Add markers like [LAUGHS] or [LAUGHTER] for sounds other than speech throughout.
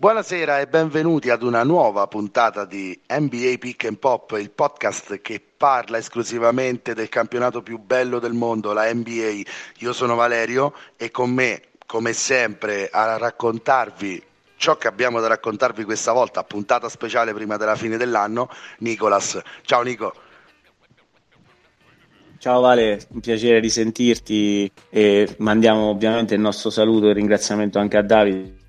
Buonasera e benvenuti ad una nuova puntata di NBA Pick and Pop, il podcast che parla esclusivamente del campionato più bello del mondo, la NBA. Io sono Valerio e con me, come sempre, a raccontarvi ciò che abbiamo da raccontarvi questa volta, puntata speciale prima della fine dell'anno, Nicolas. Ciao Nico. Ciao Vale, un piacere di sentirti e mandiamo ovviamente il nostro saluto e ringraziamento anche a Davide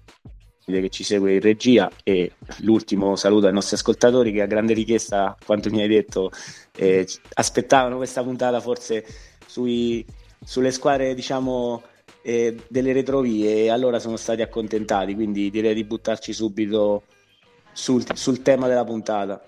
che ci segue in regia e l'ultimo saluto ai nostri ascoltatori che a grande richiesta, quanto mi hai detto, eh, aspettavano questa puntata forse sui, sulle squadre diciamo eh, delle retrovie e allora sono stati accontentati, quindi direi di buttarci subito sul, sul tema della puntata.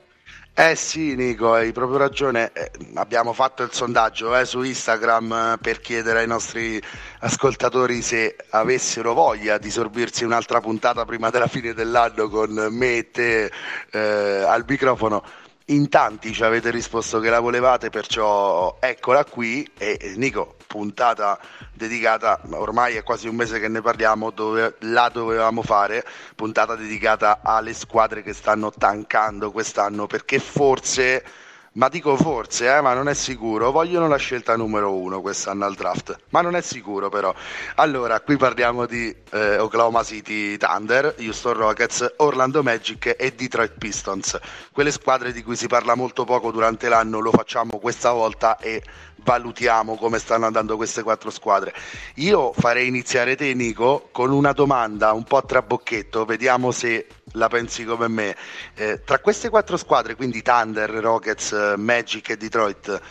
Eh sì, Nico, hai proprio ragione. Eh, abbiamo fatto il sondaggio eh, su Instagram eh, per chiedere ai nostri ascoltatori se avessero voglia di sorbirsi un'altra puntata prima della fine dell'anno con me e te eh, al microfono. In tanti ci avete risposto che la volevate, perciò eccola qui. E Nico, puntata dedicata, ormai è quasi un mese che ne parliamo, dove la dovevamo fare, puntata dedicata alle squadre che stanno tankando quest'anno, perché forse ma dico forse, eh, ma non è sicuro, vogliono la scelta numero uno quest'anno al draft, ma non è sicuro però. Allora, qui parliamo di eh, Oklahoma City Thunder, Houston Rockets, Orlando Magic e Detroit Pistons, quelle squadre di cui si parla molto poco durante l'anno, lo facciamo questa volta e valutiamo come stanno andando queste quattro squadre. Io farei iniziare te, Nico, con una domanda un po' a trabocchetto, vediamo se la pensi come me. Eh, tra queste quattro squadre, quindi Thunder, Rockets, Magic e Detroit,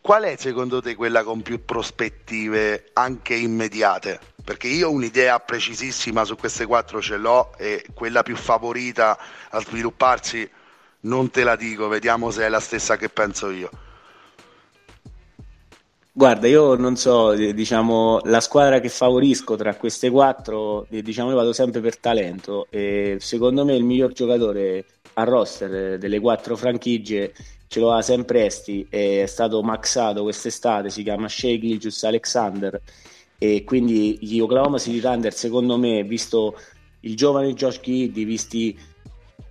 qual è secondo te quella con più prospettive anche immediate? Perché io un'idea precisissima su queste quattro ce l'ho e quella più favorita a svilupparsi non te la dico, vediamo se è la stessa che penso io. Guarda, io non so, diciamo, la squadra che favorisco tra queste quattro, diciamo, io vado sempre per talento e secondo me il miglior giocatore a roster delle quattro franchigie ce lo ha sempre Esti, è stato maxato quest'estate, si chiama Shea Gilgius Alexander e quindi gli Oklahoma City Thunder secondo me, visto il giovane Josh Giddy, visti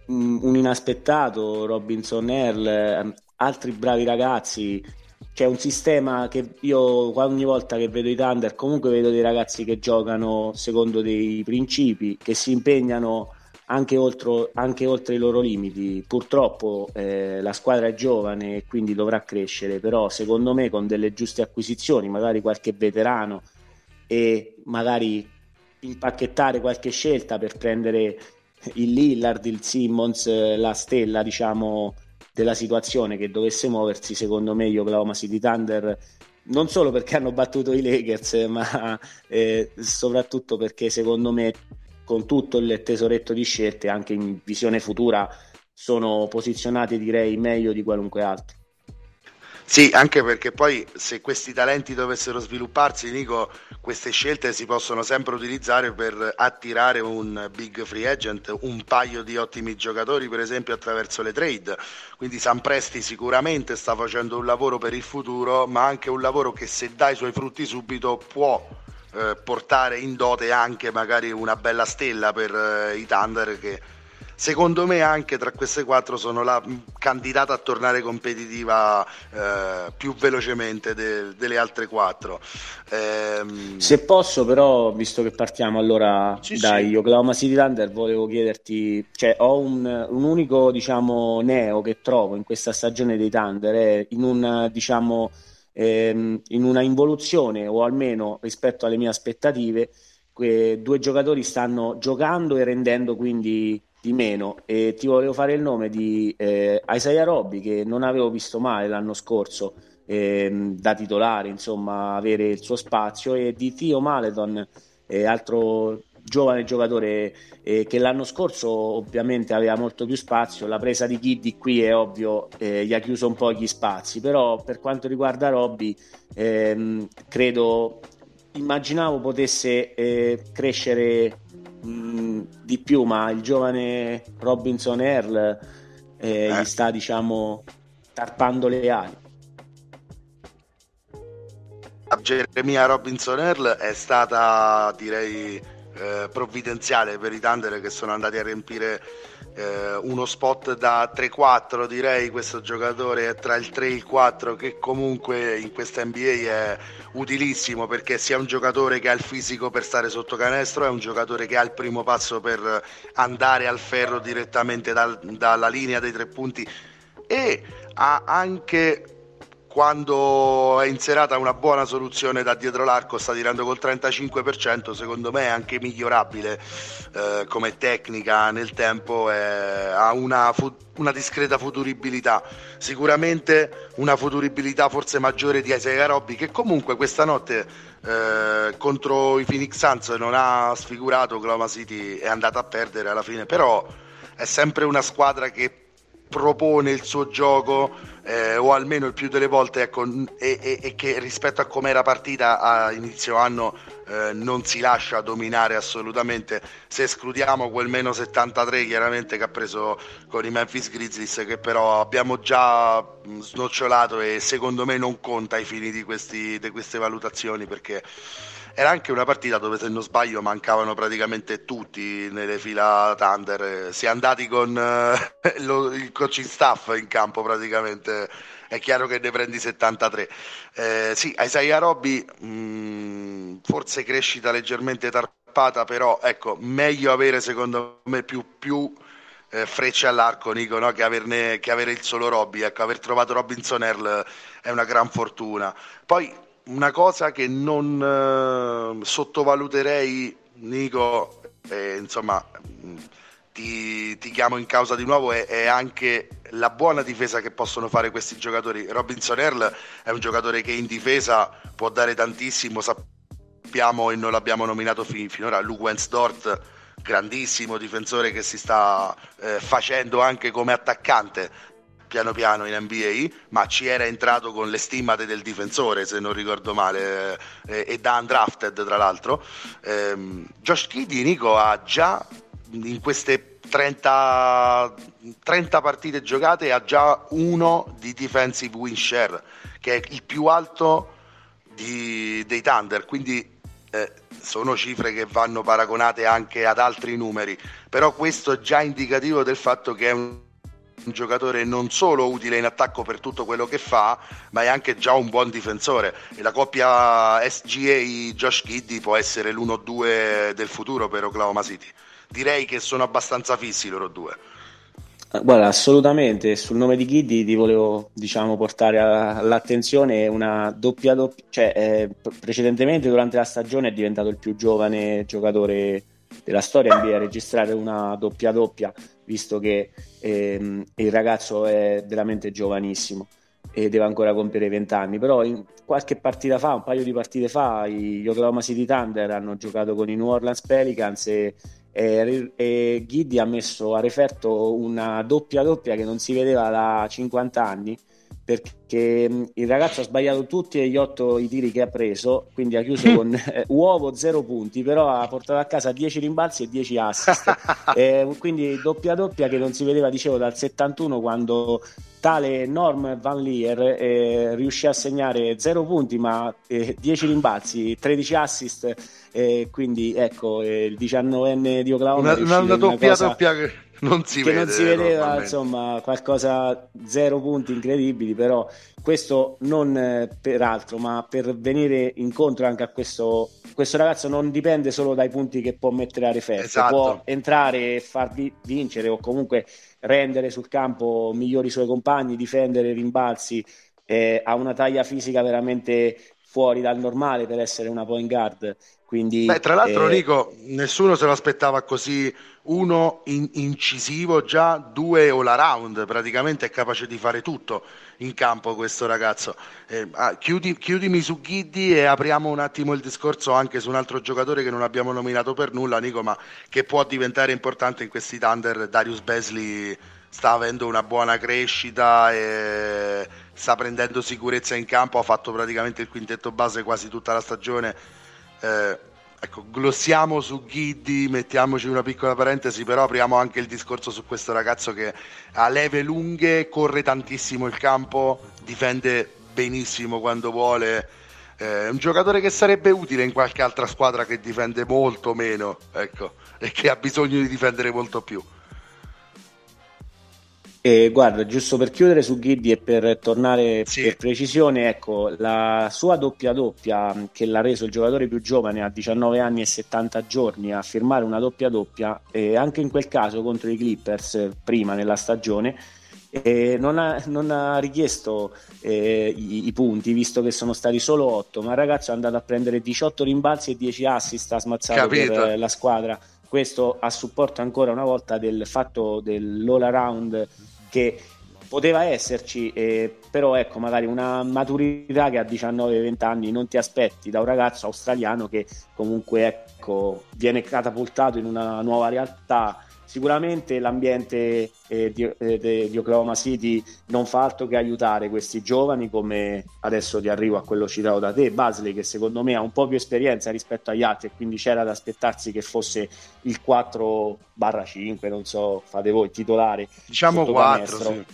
un inaspettato Robinson Earl, altri bravi ragazzi c'è un sistema che io ogni volta che vedo i Thunder comunque vedo dei ragazzi che giocano secondo dei principi, che si impegnano anche oltre, anche oltre i loro limiti. Purtroppo eh, la squadra è giovane e quindi dovrà crescere, però secondo me con delle giuste acquisizioni, magari qualche veterano e magari impacchettare qualche scelta per prendere il Lillard, il Simmons, la stella diciamo della situazione che dovesse muoversi, secondo me gli Oklahoma City Thunder non solo perché hanno battuto i Lakers, ma eh, soprattutto perché secondo me con tutto il tesoretto di scelte, anche in visione futura, sono posizionati direi meglio di qualunque altro. Sì, anche perché poi se questi talenti dovessero svilupparsi, Nico, queste scelte si possono sempre utilizzare per attirare un big free agent, un paio di ottimi giocatori, per esempio attraverso le trade. Quindi San Presti sicuramente sta facendo un lavoro per il futuro, ma anche un lavoro che se dà i suoi frutti subito può eh, portare in dote anche magari una bella stella per eh, i Thunder che secondo me anche tra queste quattro sono la candidata a tornare competitiva eh, più velocemente de- delle altre quattro. Ehm... Se posso però, visto che partiamo allora sì, dai sì. Oklahoma City Thunder, volevo chiederti, cioè ho un, un, unico diciamo neo che trovo in questa stagione dei Thunder, è in un diciamo ehm, in una involuzione o almeno rispetto alle mie aspettative, due giocatori stanno giocando e rendendo quindi di meno. E ti volevo fare il nome di eh, Isaiah Robby che non avevo visto mai l'anno scorso eh, da titolare, insomma, avere il suo spazio. E di Tio Maleton, eh, altro giovane giocatore eh, che l'anno scorso ovviamente aveva molto più spazio, la presa di Giddy qui è ovvio eh, gli ha chiuso un po' gli spazi, però per quanto riguarda Robby ehm, credo immaginavo potesse eh, crescere di più, ma il giovane Robinson Earl eh, gli eh. sta, diciamo, tarpando le ali. Geremia Robinson Earl è stata, direi, eh, provvidenziale per i Thunder che sono andati a riempire eh, uno spot da 3-4 direi questo giocatore è tra il 3 e il 4 che comunque in questa NBA è utilissimo perché sia un giocatore che ha il fisico per stare sotto canestro è un giocatore che ha il primo passo per andare al ferro direttamente dal, dalla linea dei tre punti e ha anche quando è inserata una buona soluzione da dietro l'arco sta tirando col 35% secondo me è anche migliorabile eh, come tecnica nel tempo è, ha una, una, discreta futuribilità. Sicuramente una futuribilità forse maggiore di Isaiah Robby che comunque questa notte eh, contro i Phoenix Suns non ha sfigurato Oklahoma City è andata a perdere alla fine però è sempre una squadra che propone il suo gioco eh, o almeno il più delle volte ecco, e, e, e, che rispetto a come era partita a inizio anno eh, non si lascia dominare assolutamente. Se escludiamo quel meno 73 chiaramente che ha preso con i Memphis Grizzlies che però abbiamo già snocciolato e secondo me non conta ai fini di, questi, di queste valutazioni perché era anche una partita dove se non sbaglio mancavano praticamente tutti nelle fila Thunder, si è andati con eh, lo, il coaching staff in campo praticamente, è chiaro che ne prendi 73. Eh, sì, Isaiah Robby mm, forse crescita leggermente tarpata, però ecco, meglio avere secondo me più, più eh, frecce all'arco, Nico, no? che, averne, che, avere il solo Robby. Ecco, aver trovato Robinson Earl è una gran fortuna. Poi una cosa che non eh, sottovaluterei, Nico, eh, insomma, ti, ti, chiamo in causa di nuovo, è, è, anche la buona difesa che possono fare questi giocatori. Robinson Earl è un giocatore che in difesa può dare tantissimo, sappiamo e non l'abbiamo nominato fin, finora, Luke Wensdort, grandissimo difensore che si sta eh, facendo anche come attaccante piano piano in NBA, ma ci era entrato con le stimmate del difensore, se non ricordo male, eh, e da undrafted tra l'altro. Eh, Josh Kiddy, Nico, ha già in queste 30, 30 partite giocate, ha già uno di defensive win share, che è il più alto di, dei Thunder, quindi eh, sono cifre che vanno paragonate anche ad altri numeri, però questo è già indicativo del fatto che è un un giocatore non solo utile in attacco per tutto quello che fa, ma è anche già un buon difensore. E la coppia SGA Josh Giddy può essere l'1-2 del futuro per Oklahoma City. Direi che sono abbastanza fissi loro due. Eh, guarda, assolutamente, sul nome di Giddy ti volevo diciamo, portare all'attenzione una doppia doppia, cioè eh, precedentemente durante la stagione è diventato il più giovane giocatore della storia NBA a registrare una doppia doppia, visto che ehm, il ragazzo è veramente giovanissimo e deve ancora compiere 20 anni, però in qualche partita fa, un paio di partite fa, gli Oklahoma City Thunder hanno giocato con i New Orleans Pelicans e, e, e Giddy ha messo a referto una doppia doppia che non si vedeva da 50 anni perché mm, il ragazzo ha sbagliato tutti e gli otto i tiri che ha preso, quindi ha chiuso [LAUGHS] con eh, uovo zero punti, però ha portato a casa 10 rimbalzi e 10 assist. [LAUGHS] eh, quindi doppia doppia che non si vedeva, dicevo, dal 71 quando tale Norm Van Leer eh, riuscì a segnare 0 punti ma eh, 10 rimbalzi, 13 assist, eh, quindi ecco eh, il 19enne di Oklahoma una, una, una doppia cosa... doppia che non si che vede, non si vedeva insomma qualcosa zero punti incredibili però questo non eh, per altro ma per venire incontro anche a questo questo ragazzo non dipende solo dai punti che può mettere a referto esatto. può entrare e far vincere o comunque rendere sul campo migliori i suoi compagni difendere rimbalzi eh, ha una taglia fisica veramente fuori dal normale per essere una point guard quindi, Beh, tra l'altro, eh... Nico, nessuno se lo aspettava così. Uno in- incisivo già, due all around, praticamente è capace di fare tutto in campo questo ragazzo. Eh, ah, chiudi, chiudimi su Ghiddi e apriamo un attimo il discorso anche su un altro giocatore che non abbiamo nominato per nulla, Nico, ma che può diventare importante in questi Thunder. Darius Besley sta avendo una buona crescita e sta prendendo sicurezza in campo, ha fatto praticamente il quintetto base quasi tutta la stagione eh, ecco, glossiamo su Ghiddi, mettiamoci una piccola parentesi, però apriamo anche il discorso su questo ragazzo che ha leve lunghe, corre tantissimo il campo, difende benissimo quando vuole. eh, un giocatore che sarebbe utile in qualche altra squadra che difende molto meno, ecco, e che ha bisogno di difendere molto più. E guarda, giusto per chiudere su Giddy e per tornare sì. per precisione, ecco, la sua doppia doppia che l'ha reso il giocatore più giovane a 19 anni e 70 giorni a firmare una doppia doppia, e anche in quel caso contro i Clippers prima nella stagione, non, ha, non, ha, richiesto eh, i, i, punti, visto che sono stati solo 8, ma il ragazzo è andato a prendere 18 rimbalzi e 10 assist, ha smazzato Capito. per la squadra. Questo a supporto ancora una volta del fatto dell'all around che poteva esserci, eh, però ecco, magari una maturità che a 19-20 anni non ti aspetti da un ragazzo australiano che comunque ecco, viene catapultato in una nuova realtà Sicuramente l'ambiente eh, di, eh, di, Oklahoma City non fa altro che aiutare questi giovani, come adesso ti arrivo a quello citato da te, Basley, che secondo me ha un po' più esperienza rispetto agli altri e quindi c'era da aspettarsi che fosse il 4-5, non so, fate voi, titolare. Diciamo 4, sì.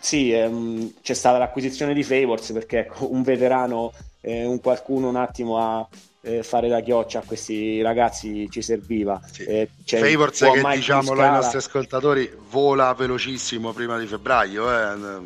Sì, ehm, c'è stata l'acquisizione di Favors perché ecco, un veterano, eh, un qualcuno un attimo a eh, fare da chioccia a questi ragazzi ci serviva. Sì. Eh, Favors che diciamolo ai nostri ascoltatori vola velocissimo prima di febbraio, eh.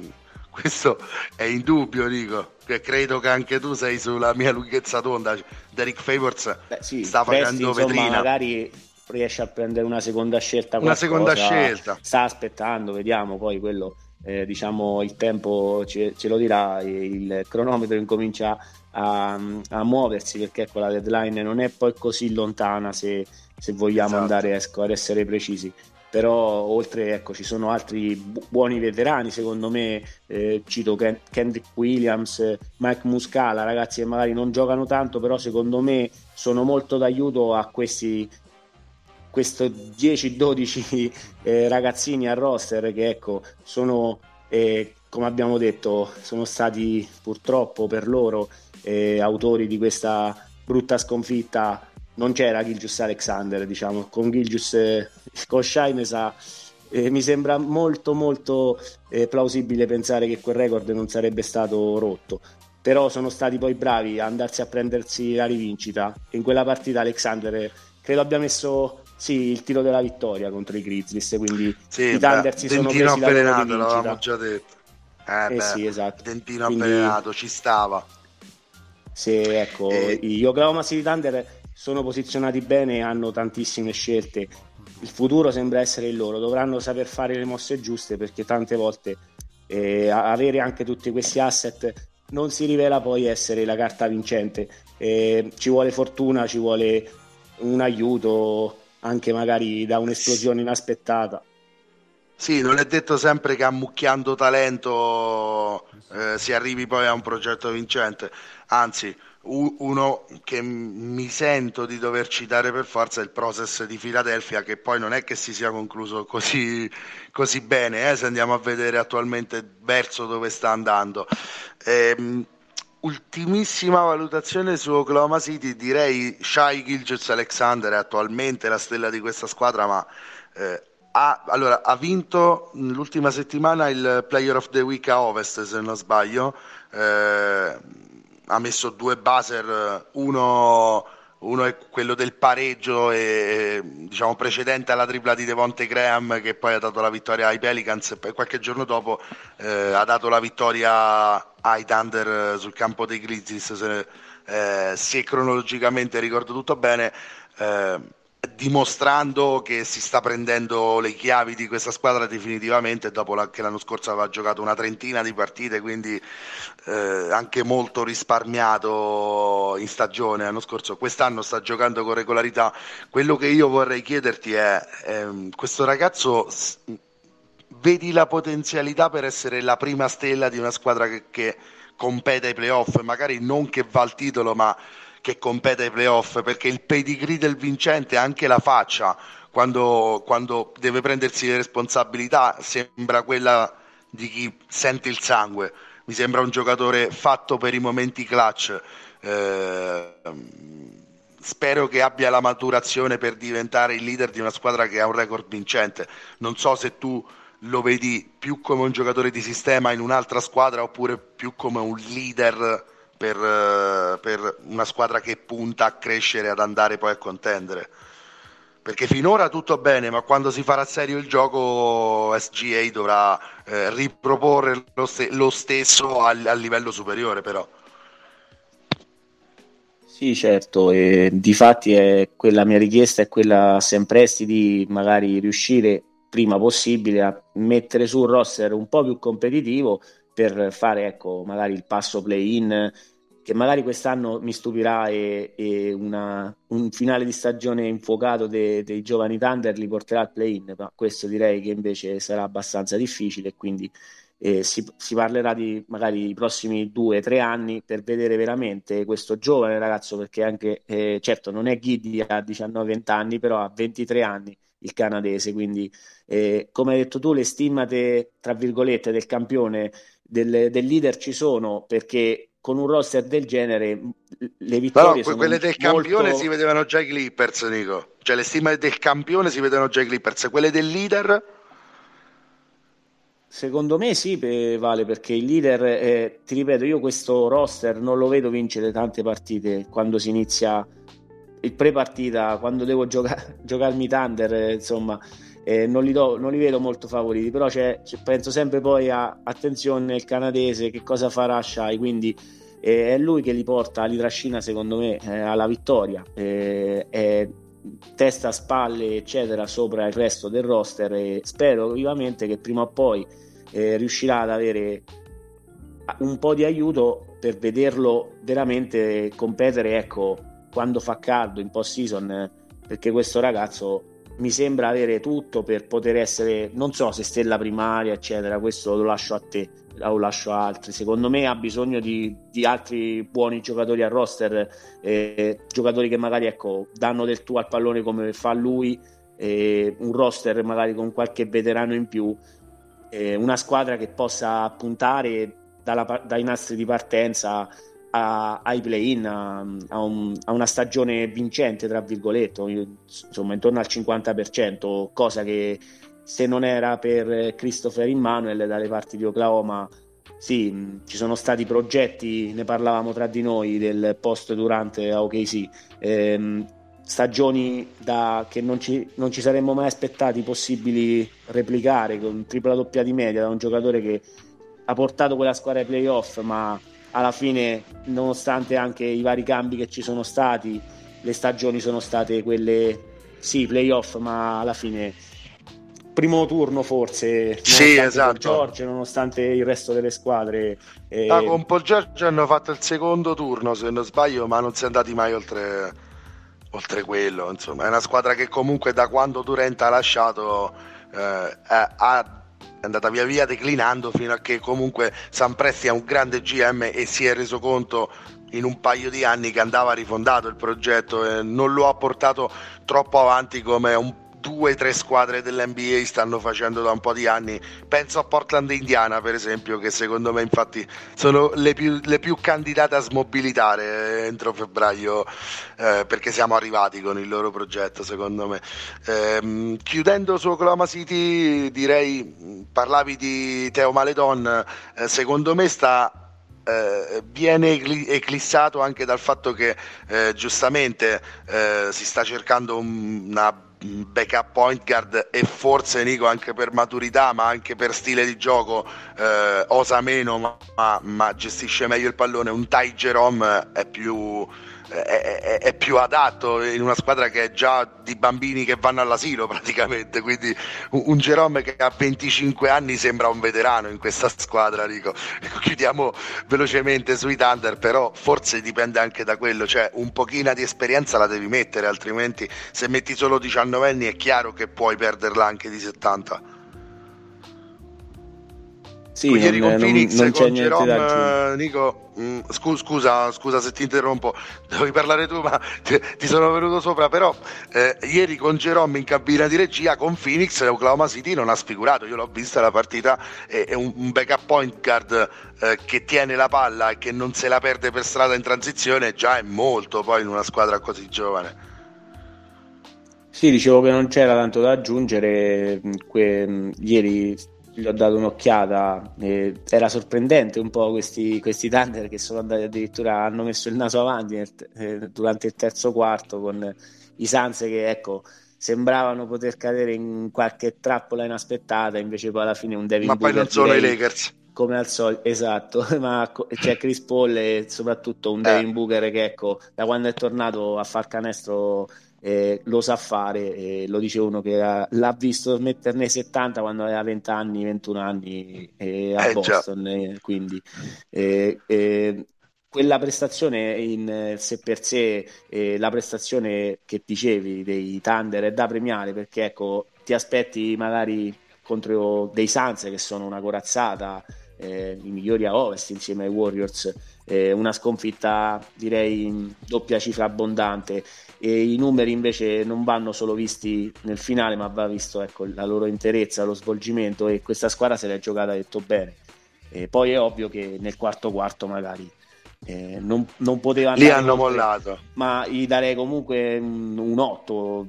questo è indubbio, dico. Credo che anche tu sei sulla mia lunghezza d'onda. Derek Favors Beh, sì, sta facendo Presti, vetrina. magari riesce a prendere una seconda scelta. Una seconda scelta. Sta aspettando, vediamo poi quello. Eh, diciamo il tempo ce, ce, lo dirà, il cronometro incomincia a, a, muoversi perché ecco, la deadline non è poi così lontana se, se vogliamo esatto. andare ecco, ad essere precisi però oltre ecco ci sono altri bu- buoni veterani secondo me eh, cito Ken- Kendrick Williams Mike Muscala ragazzi che magari non giocano tanto però secondo me sono molto d'aiuto a questi questo 10-12 eh, ragazzini a roster che ecco sono eh, come abbiamo detto sono stati purtroppo per loro eh, autori di questa brutta sconfitta non c'era Gilgius Alexander, diciamo, con Gilgius eh, con Shaimesa eh, mi sembra molto molto eh, plausibile pensare che quel record non sarebbe stato rotto. Però sono stati poi bravi a andarsi a prendersi la rivincita. In quella partita Alexander eh, credo abbia messo sì, il tiro della vittoria contro i Grizzlies, quindi sì, i Thunder si sono presi avvelenato, l'avevamo già detto. Eh, eh beh, sì, esatto. Dentino quindi... avvelenato, ci stava se ecco, eh. gli Oklahoma City Thunder sono posizionati bene e hanno tantissime scelte. Il futuro sembra essere il loro, dovranno saper fare le mosse giuste perché tante volte eh, avere anche tutti questi asset non si rivela poi essere la carta vincente. Eh, ci vuole fortuna, ci vuole un aiuto anche magari da un'esplosione inaspettata. Sì, non è detto sempre che ammucchiando talento eh, si arrivi poi a un progetto vincente. Anzi uno che mi sento di dover citare per forza è il process di Filadelfia che poi non è che si sia concluso così, così bene eh, se andiamo a vedere attualmente verso dove sta andando. Ehm, ultimissima valutazione su Oklahoma City direi Shai Gilgis Alexander è attualmente la stella di questa squadra ma eh, ha, allora, ha vinto l'ultima settimana il Player of the Week a Ovest se non sbaglio. Eh, ha messo due buzzer, uno, uno è quello del pareggio e, diciamo, precedente alla tripla di Devonte Graham che poi ha dato la vittoria ai Pelicans e poi qualche giorno dopo eh, ha dato la vittoria ai Thunder sul campo dei Grizzlies se, eh, se cronologicamente ricordo tutto bene. Eh, dimostrando che si sta prendendo le chiavi di questa squadra definitivamente dopo la, che l'anno scorso aveva giocato una trentina di partite quindi eh, anche molto risparmiato in stagione. L'anno scorso quest'anno sta giocando con regolarità. Quello che io vorrei chiederti è ehm, questo ragazzo vedi la potenzialità per essere la prima stella di una squadra che, che compete ai playoff? Magari non che va al titolo ma che compete ai playoff, perché il pedigree del vincente, anche la faccia, quando, quando deve prendersi le responsabilità, sembra quella di chi sente il sangue. Mi sembra un giocatore fatto per i momenti clutch. Eh, spero che abbia la maturazione per diventare il leader di una squadra che ha un record vincente. Non so se tu lo vedi più come un giocatore di sistema in un'altra squadra oppure più come un leader per, eh, per una squadra che punta a crescere, ad andare poi a contendere perché finora tutto bene, ma quando si farà serio il gioco SGA dovrà eh, riproporre lo, st- lo stesso a-, a livello superiore però. Sì, certo, e difatti è quella mia richiesta è quella sempre di magari riuscire prima possibile a mettere su un roster un po' più competitivo per fare ecco, magari il passo play-in che magari quest'anno mi stupirà e, e una, un finale di stagione infuocato dei, dei giovani Thunder li porterà al play-in, ma questo direi che invece sarà abbastanza difficile quindi eh, si, si, parlerà di magari i prossimi due o tre anni per vedere veramente questo giovane ragazzo perché anche eh, certo non è Giddy a 19-20 anni però ha 23 anni il canadese quindi eh, come hai detto tu le stimmate tra virgolette del campione del, del leader ci sono perché con un roster del genere le vittorie no, quelle del molto... campione si vedevano già i Clippers Nico cioè le stime del campione si vedevano già i Clippers. Quelle del leader? Secondo me sì, vale perché il leader, eh, ti ripeto, io questo roster non lo vedo vincere tante partite quando si inizia il pre-partita, quando devo gioca- [LAUGHS] giocarmi Thunder, eh, insomma, eh, non, li do, non, li vedo molto favoriti, però c'è, c'è, penso sempre poi a attenzione il canadese, che cosa farà Shai, quindi eh, è lui che li porta, li trascina secondo me eh, alla vittoria. Testa, spalle, eccetera, sopra il resto del roster e spero vivamente che prima o poi eh, riuscirà ad avere un po' di aiuto per vederlo veramente competere, ecco, quando fa caldo in post season, perché questo ragazzo mi sembra avere tutto per poter essere, non so se stella primaria, eccetera, questo lo lascio a te lo lascio a altri. Secondo me ha bisogno di, di altri buoni giocatori al roster, eh, giocatori che magari ecco, danno del tuo al pallone come fa lui, eh, un roster magari con qualche veterano in più, eh, una squadra che possa puntare dalla, dai nastri di partenza a, ai play-in, a, a, un, a, una stagione vincente, tra virgolette, insomma intorno al 50%, cosa che se non era per Christopher Immanuel dalle parti di Oklahoma, sì, ci sono stati progetti, ne parlavamo tra di noi del post durante a OKC, ehm, stagioni da, che non ci, non ci, saremmo mai aspettati possibili replicare con tripla doppia di media da un giocatore che ha portato quella squadra ai playoff, ma alla fine, nonostante anche i vari cambi che ci sono stati, le stagioni sono state quelle, sì, playoff, ma alla fine primo turno forse sì, esatto. George nonostante il resto delle squadre eh... ah, con Paul George hanno fatto il secondo turno se non sbaglio ma non si è andati mai oltre, oltre quello insomma è una squadra che comunque da quando Durant ha lasciato eh, ha è andata via via declinando fino a che comunque San Presti è un grande GM e si è reso conto in un paio di anni che andava rifondato il progetto e non lo ha portato troppo avanti come un due o tre squadre dell'NBA stanno facendo da un po' di anni. Penso a Portland e Indiana, per esempio, che secondo me infatti sono le più, le più candidate a smobilitare entro febbraio, eh, perché siamo arrivati con il loro progetto, secondo me. Eh, chiudendo su Oklahoma City, direi, parlavi di Teo Maledon, eh, secondo me sta eh, viene eclissato anche dal fatto che eh, giustamente eh, si sta cercando un, una backup point guard e forse Nico anche per maturità ma anche per stile di gioco eh, osa meno ma, ma, gestisce meglio il pallone. Un Ty Jerome è più è, è, più adatto in una squadra che è già di bambini che vanno all'asilo [LAUGHS] praticamente. Quindi un, un Jerome che ha 25 anni sembra un veterano in questa squadra dico. [LAUGHS] chiudiamo velocemente sui Thunder però forse dipende anche da quello. Cioè un pochino di esperienza la devi mettere altrimenti se metti solo 19 anni è chiaro che puoi perderla anche di 70 sì, ieri con Phoenix non, non con Jerome Nico mm, scusa, scusa, scusa, se ti interrompo devi parlare tu ma ti, ti sono venuto sopra però eh, ieri con Jerome in cabina di regia con Phoenix Oklahoma City non ha sfigurato io l'ho vista la partita è, è un, un, backup point guard eh, che tiene la palla e che non se la perde per strada in transizione già è molto poi in una squadra così giovane sì, dicevo che non c'era tanto da aggiungere. Que- ieri gli ho dato un'occhiata. Era sorprendente un po' questi, questi Thunder che sono andati addirittura, hanno messo il naso avanti nel, eh, durante il terzo quarto con i Sans che ecco sembravano poter cadere in qualche trappola inaspettata, invece poi alla fine un Devin Ma poi non sono i Lakers. Come al solito, esatto, [LAUGHS] ma c'è Chris Paul e soprattutto un Devin eh. Booker che ecco, da quando è tornato a far canestro eh, lo sa fare, eh, lo dice uno che ha, l'ha visto metterne 70 quando aveva 20 anni, 21 anni eh, a Boston, eh, quindi eh, eh, quella prestazione in sé per sé, la prestazione che dicevi dei Thunder è da premiare perché ecco, ti aspetti magari contro dei Suns che sono una corazzata, i migliori a ovest insieme ai Warriors, una sconfitta direi in doppia cifra abbondante e i numeri invece non vanno solo visti nel finale ma va visto ecco, la loro interezza, lo svolgimento e questa squadra se l'è giocata detto bene. E poi è ovvio che nel quarto quarto magari eh, non, non poteva andare lì hanno oltre, mollato. Ma gli darei comunque un, un 8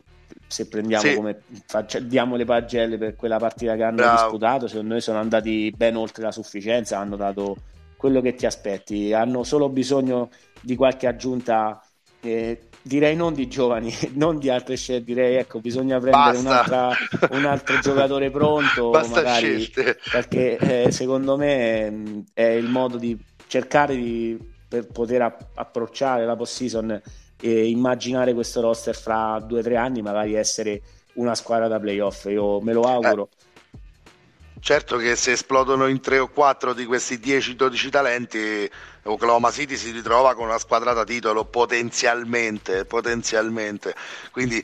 se prendiamo sì. come faccia, diamo le pagelle per quella partita che hanno Bravo. disputato. Secondo me sono andati ben oltre la sufficienza hanno dato quello che ti aspetti. Hanno solo bisogno di qualche aggiunta eh, direi non di giovani, [LAUGHS] non di altre scelte, direi ecco, bisogna prendere un altro [LAUGHS] giocatore pronto, Basta magari, scelte. perché eh, secondo me mm, è il modo di cercare di per poter app- approcciare la post-season e immaginare questo roster fra due o tre anni, magari essere una squadra da playoff. Io me lo auguro. Eh Certo che se esplodono in 3 o 4 di questi 10-12 talenti, Oklahoma City si ritrova con una squadra da titolo potenzialmente, potenzialmente. Quindi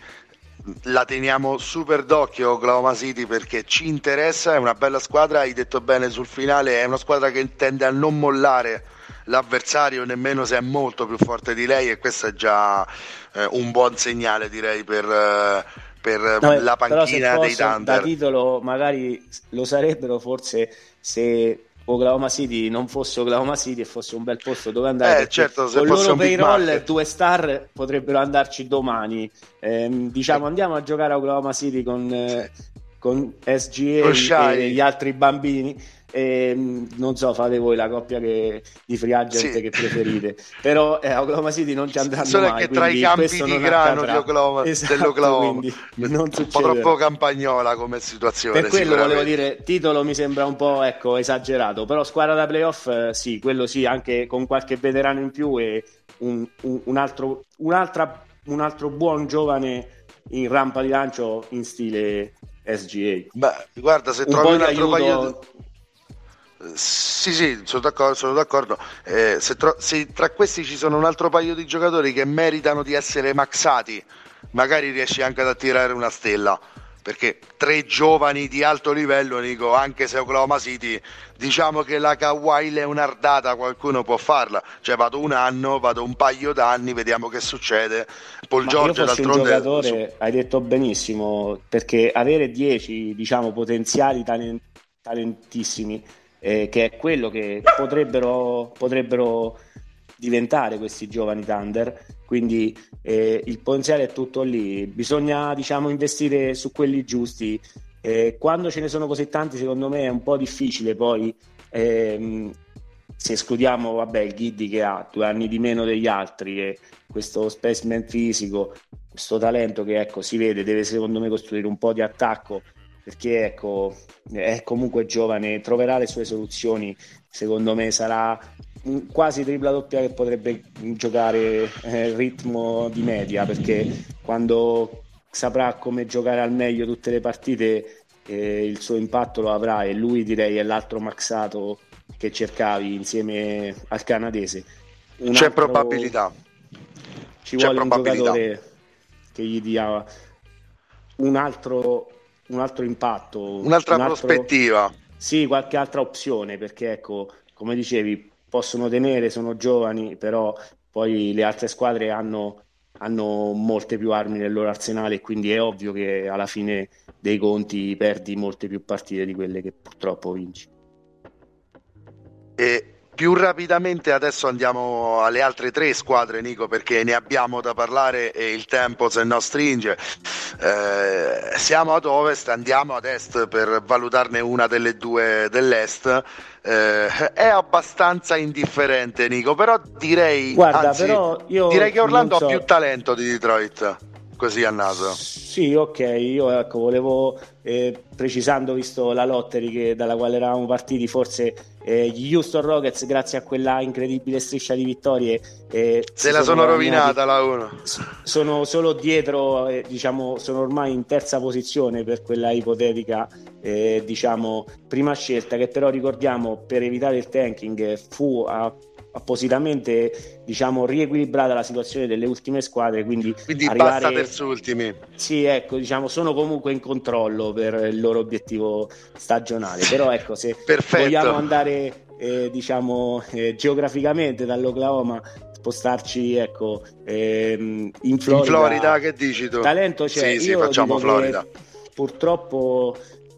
la teniamo super d'occhio Oklahoma City perché ci interessa, è una bella squadra, hai detto bene sul finale, è una squadra che tende a non mollare l'avversario nemmeno se è molto più forte di lei e questo è già eh, un buon segnale direi per... Eh, per no, la panchina dei Thunder. Da titolo magari lo sarebbero forse se Oklahoma City non fosse Oklahoma City e fosse un bel posto dove andare. Eh, certo, con loro payroll due star potrebbero andarci domani. Eh, diciamo andiamo a giocare a Oklahoma City con, eh, con SGA e gli altri bambini e, ehm, non so, fate voi la coppia che, di free agent sì. che preferite. Però eh, Oklahoma City non ci andranno Solo mai. che tra i campi di grano di Oklahoma, [LAUGHS] esatto, dell'Oklahoma non un po' troppo campagnola come situazione. Per quello volevo dire, titolo mi sembra un po' ecco, esagerato, però squadra da playoff eh, sì, quello sì, anche con qualche veterano in più e un, un, un, altro, un altro buon giovane in rampa di lancio in stile SGA. Beh, guarda, se un trovi un altro paio di sì, sì, sono d'accordo. Sono d'accordo. Eh, se, tro- se, tra questi ci sono un altro paio di giocatori che meritano di essere maxati, magari riesci anche ad attirare una stella. Perché tre giovani di alto livello, dico, anche se Oklahoma City, diciamo che la Kawhi Leonardata qualcuno può farla. Cioè vado un anno, vado un paio d'anni, vediamo che succede. Paul George d'altronde... Un giocatore, hai detto benissimo, perché avere 10 diciamo, potenziali talent- talentissimi eh, che è quello che potrebbero, potrebbero diventare questi giovani Thunder. Quindi eh, il potenziale è tutto lì, bisogna diciamo, investire su quelli giusti. Eh, quando ce ne sono così tanti, secondo me è un po' difficile poi. Ehm, se escludiamo vabbè, il Giddy che ha due anni di meno degli altri e questo specimen fisico, questo talento che ecco, si vede, deve secondo me costruire un po' di attacco perché ecco, è comunque giovane, troverà le sue soluzioni, secondo me sarà quasi tripla doppia che potrebbe giocare eh, ritmo di media, perché quando saprà come giocare al meglio tutte le partite eh, il suo impatto lo avrà e lui direi è l'altro maxato che cercavi insieme al canadese. Un C'è altro... probabilità. Ci C'è vuole un giocatore che gli dia un altro un altro impatto, un'altra un altro, prospettiva. Sì, qualche altra opzione, perché ecco, come dicevi, possono tenere, sono giovani, però poi le altre squadre hanno, hanno molte più armi nel loro arsenale e quindi è ovvio che alla fine dei conti perdi molte più partite di quelle che purtroppo vinci. E più rapidamente adesso andiamo alle altre tre squadre, Nico, perché ne abbiamo da parlare e il tempo se no stringe. Eh, siamo ad ovest, andiamo ad est per valutarne una delle due dell'est. Eh, è abbastanza indifferente, Nico. Però direi, Guarda, anzi, però direi che Orlando so. ha più talento di Detroit così a naso. Sì, ok, io ecco, volevo eh, precisando, visto la lottery che, dalla quale eravamo partiti, forse eh, gli Houston Rockets, grazie a quella incredibile striscia di vittorie, eh, se la sono, sono rovinata la 1. Sono solo dietro, eh, diciamo, sono ormai in terza posizione per quella ipotetica, eh, diciamo, prima scelta, che però ricordiamo per evitare il tanking fu a appositamente diciamo riequilibrata la situazione delle ultime squadre quindi, quindi arrivare... basta terzultimi sì ecco diciamo sono comunque in controllo per il loro obiettivo stagionale. Però ecco se Perfetto. vogliamo andare eh, diciamo eh, geograficamente dall'Oklahoma spostarci ecco ehm, in Florida, in Florida che dici tu? talento c'è. Sì, sì, facciamo Florida. purtroppo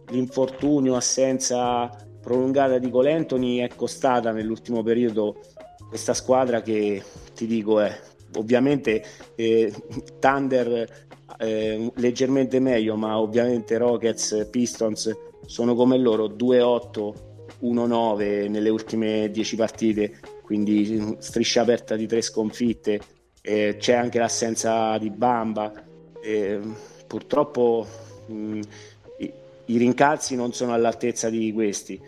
l'infortunio assenza prolungata di Colentoni è costata nell'ultimo periodo questa squadra che ti dico è ovviamente eh, Thunder eh, leggermente meglio ma ovviamente Rockets, Pistons sono come loro 2-8 1-9 nelle ultime 10 partite quindi striscia aperta di tre sconfitte eh, c'è anche l'assenza di Bamba purtroppo mh, i, i rincalzi non sono all'altezza di questi.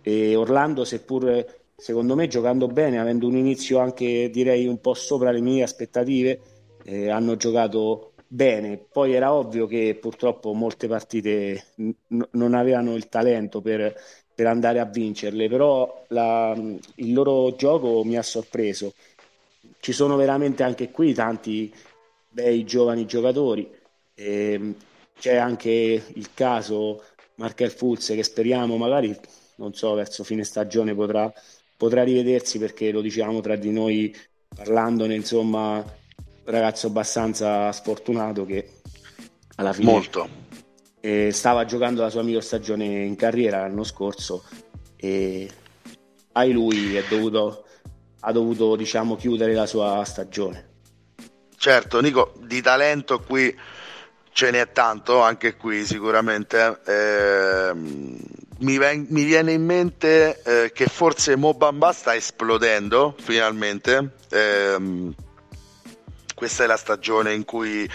E Orlando seppur secondo me giocando bene, avendo un inizio anche direi un po' sopra le mie aspettative, eh, hanno giocato bene. Poi era ovvio che purtroppo molte partite n- non avevano il talento per, per, andare a vincerle, però la, il loro gioco mi ha sorpreso. Ci sono veramente anche qui tanti bei giovani giocatori. Eh, c'è anche il caso Markel Fulz che speriamo magari, non so, verso fine stagione potrà potrà rivedersi perché lo dicevamo tra di noi parlandone, insomma, ragazzo abbastanza sfortunato che alla fine Molto. Eh, stava giocando la sua miglior stagione in carriera l'anno scorso e ai lui è dovuto, ha dovuto diciamo, chiudere la sua stagione. Certo, Nico, di talento qui ce n'è tanto, anche qui sicuramente. Eh, mi, ven- mi, viene in mente eh, che forse Mobamba sta esplodendo finalmente. Eh, questa è la stagione in cui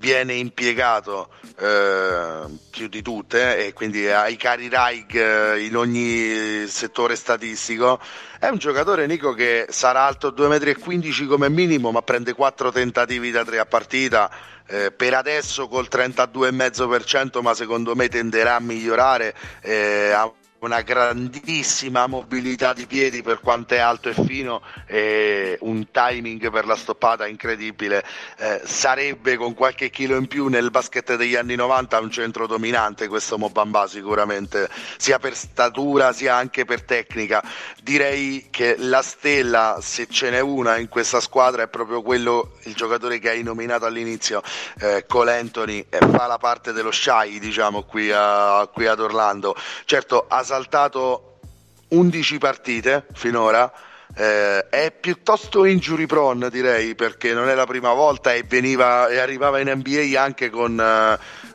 viene impiegato eh, più di tutte e quindi ai cari Raig eh, in ogni settore statistico è un giocatore Nico che sarà alto 2,15 m come minimo ma prende 4 tentativi da 3 a partita eh, per adesso col 32,5% ma secondo me tenderà a migliorare eh, una grandissima mobilità di piedi per quanto è alto e fino e un timing per la stoppata incredibile. Eh, sarebbe con qualche chilo in più nel basket degli anni 90 un centro dominante questo Mobamba sicuramente sia per statura sia anche per tecnica. Direi che la stella se ce n'è una in questa squadra è proprio quello il giocatore che hai nominato all'inizio eh, Cole Anthony e fa la parte dello shy diciamo qui, a, qui ad Orlando. Certo saltato 11 partite finora. Eh, è piuttosto injury prone direi perché non è la prima volta e, veniva, e arrivava in NBA anche con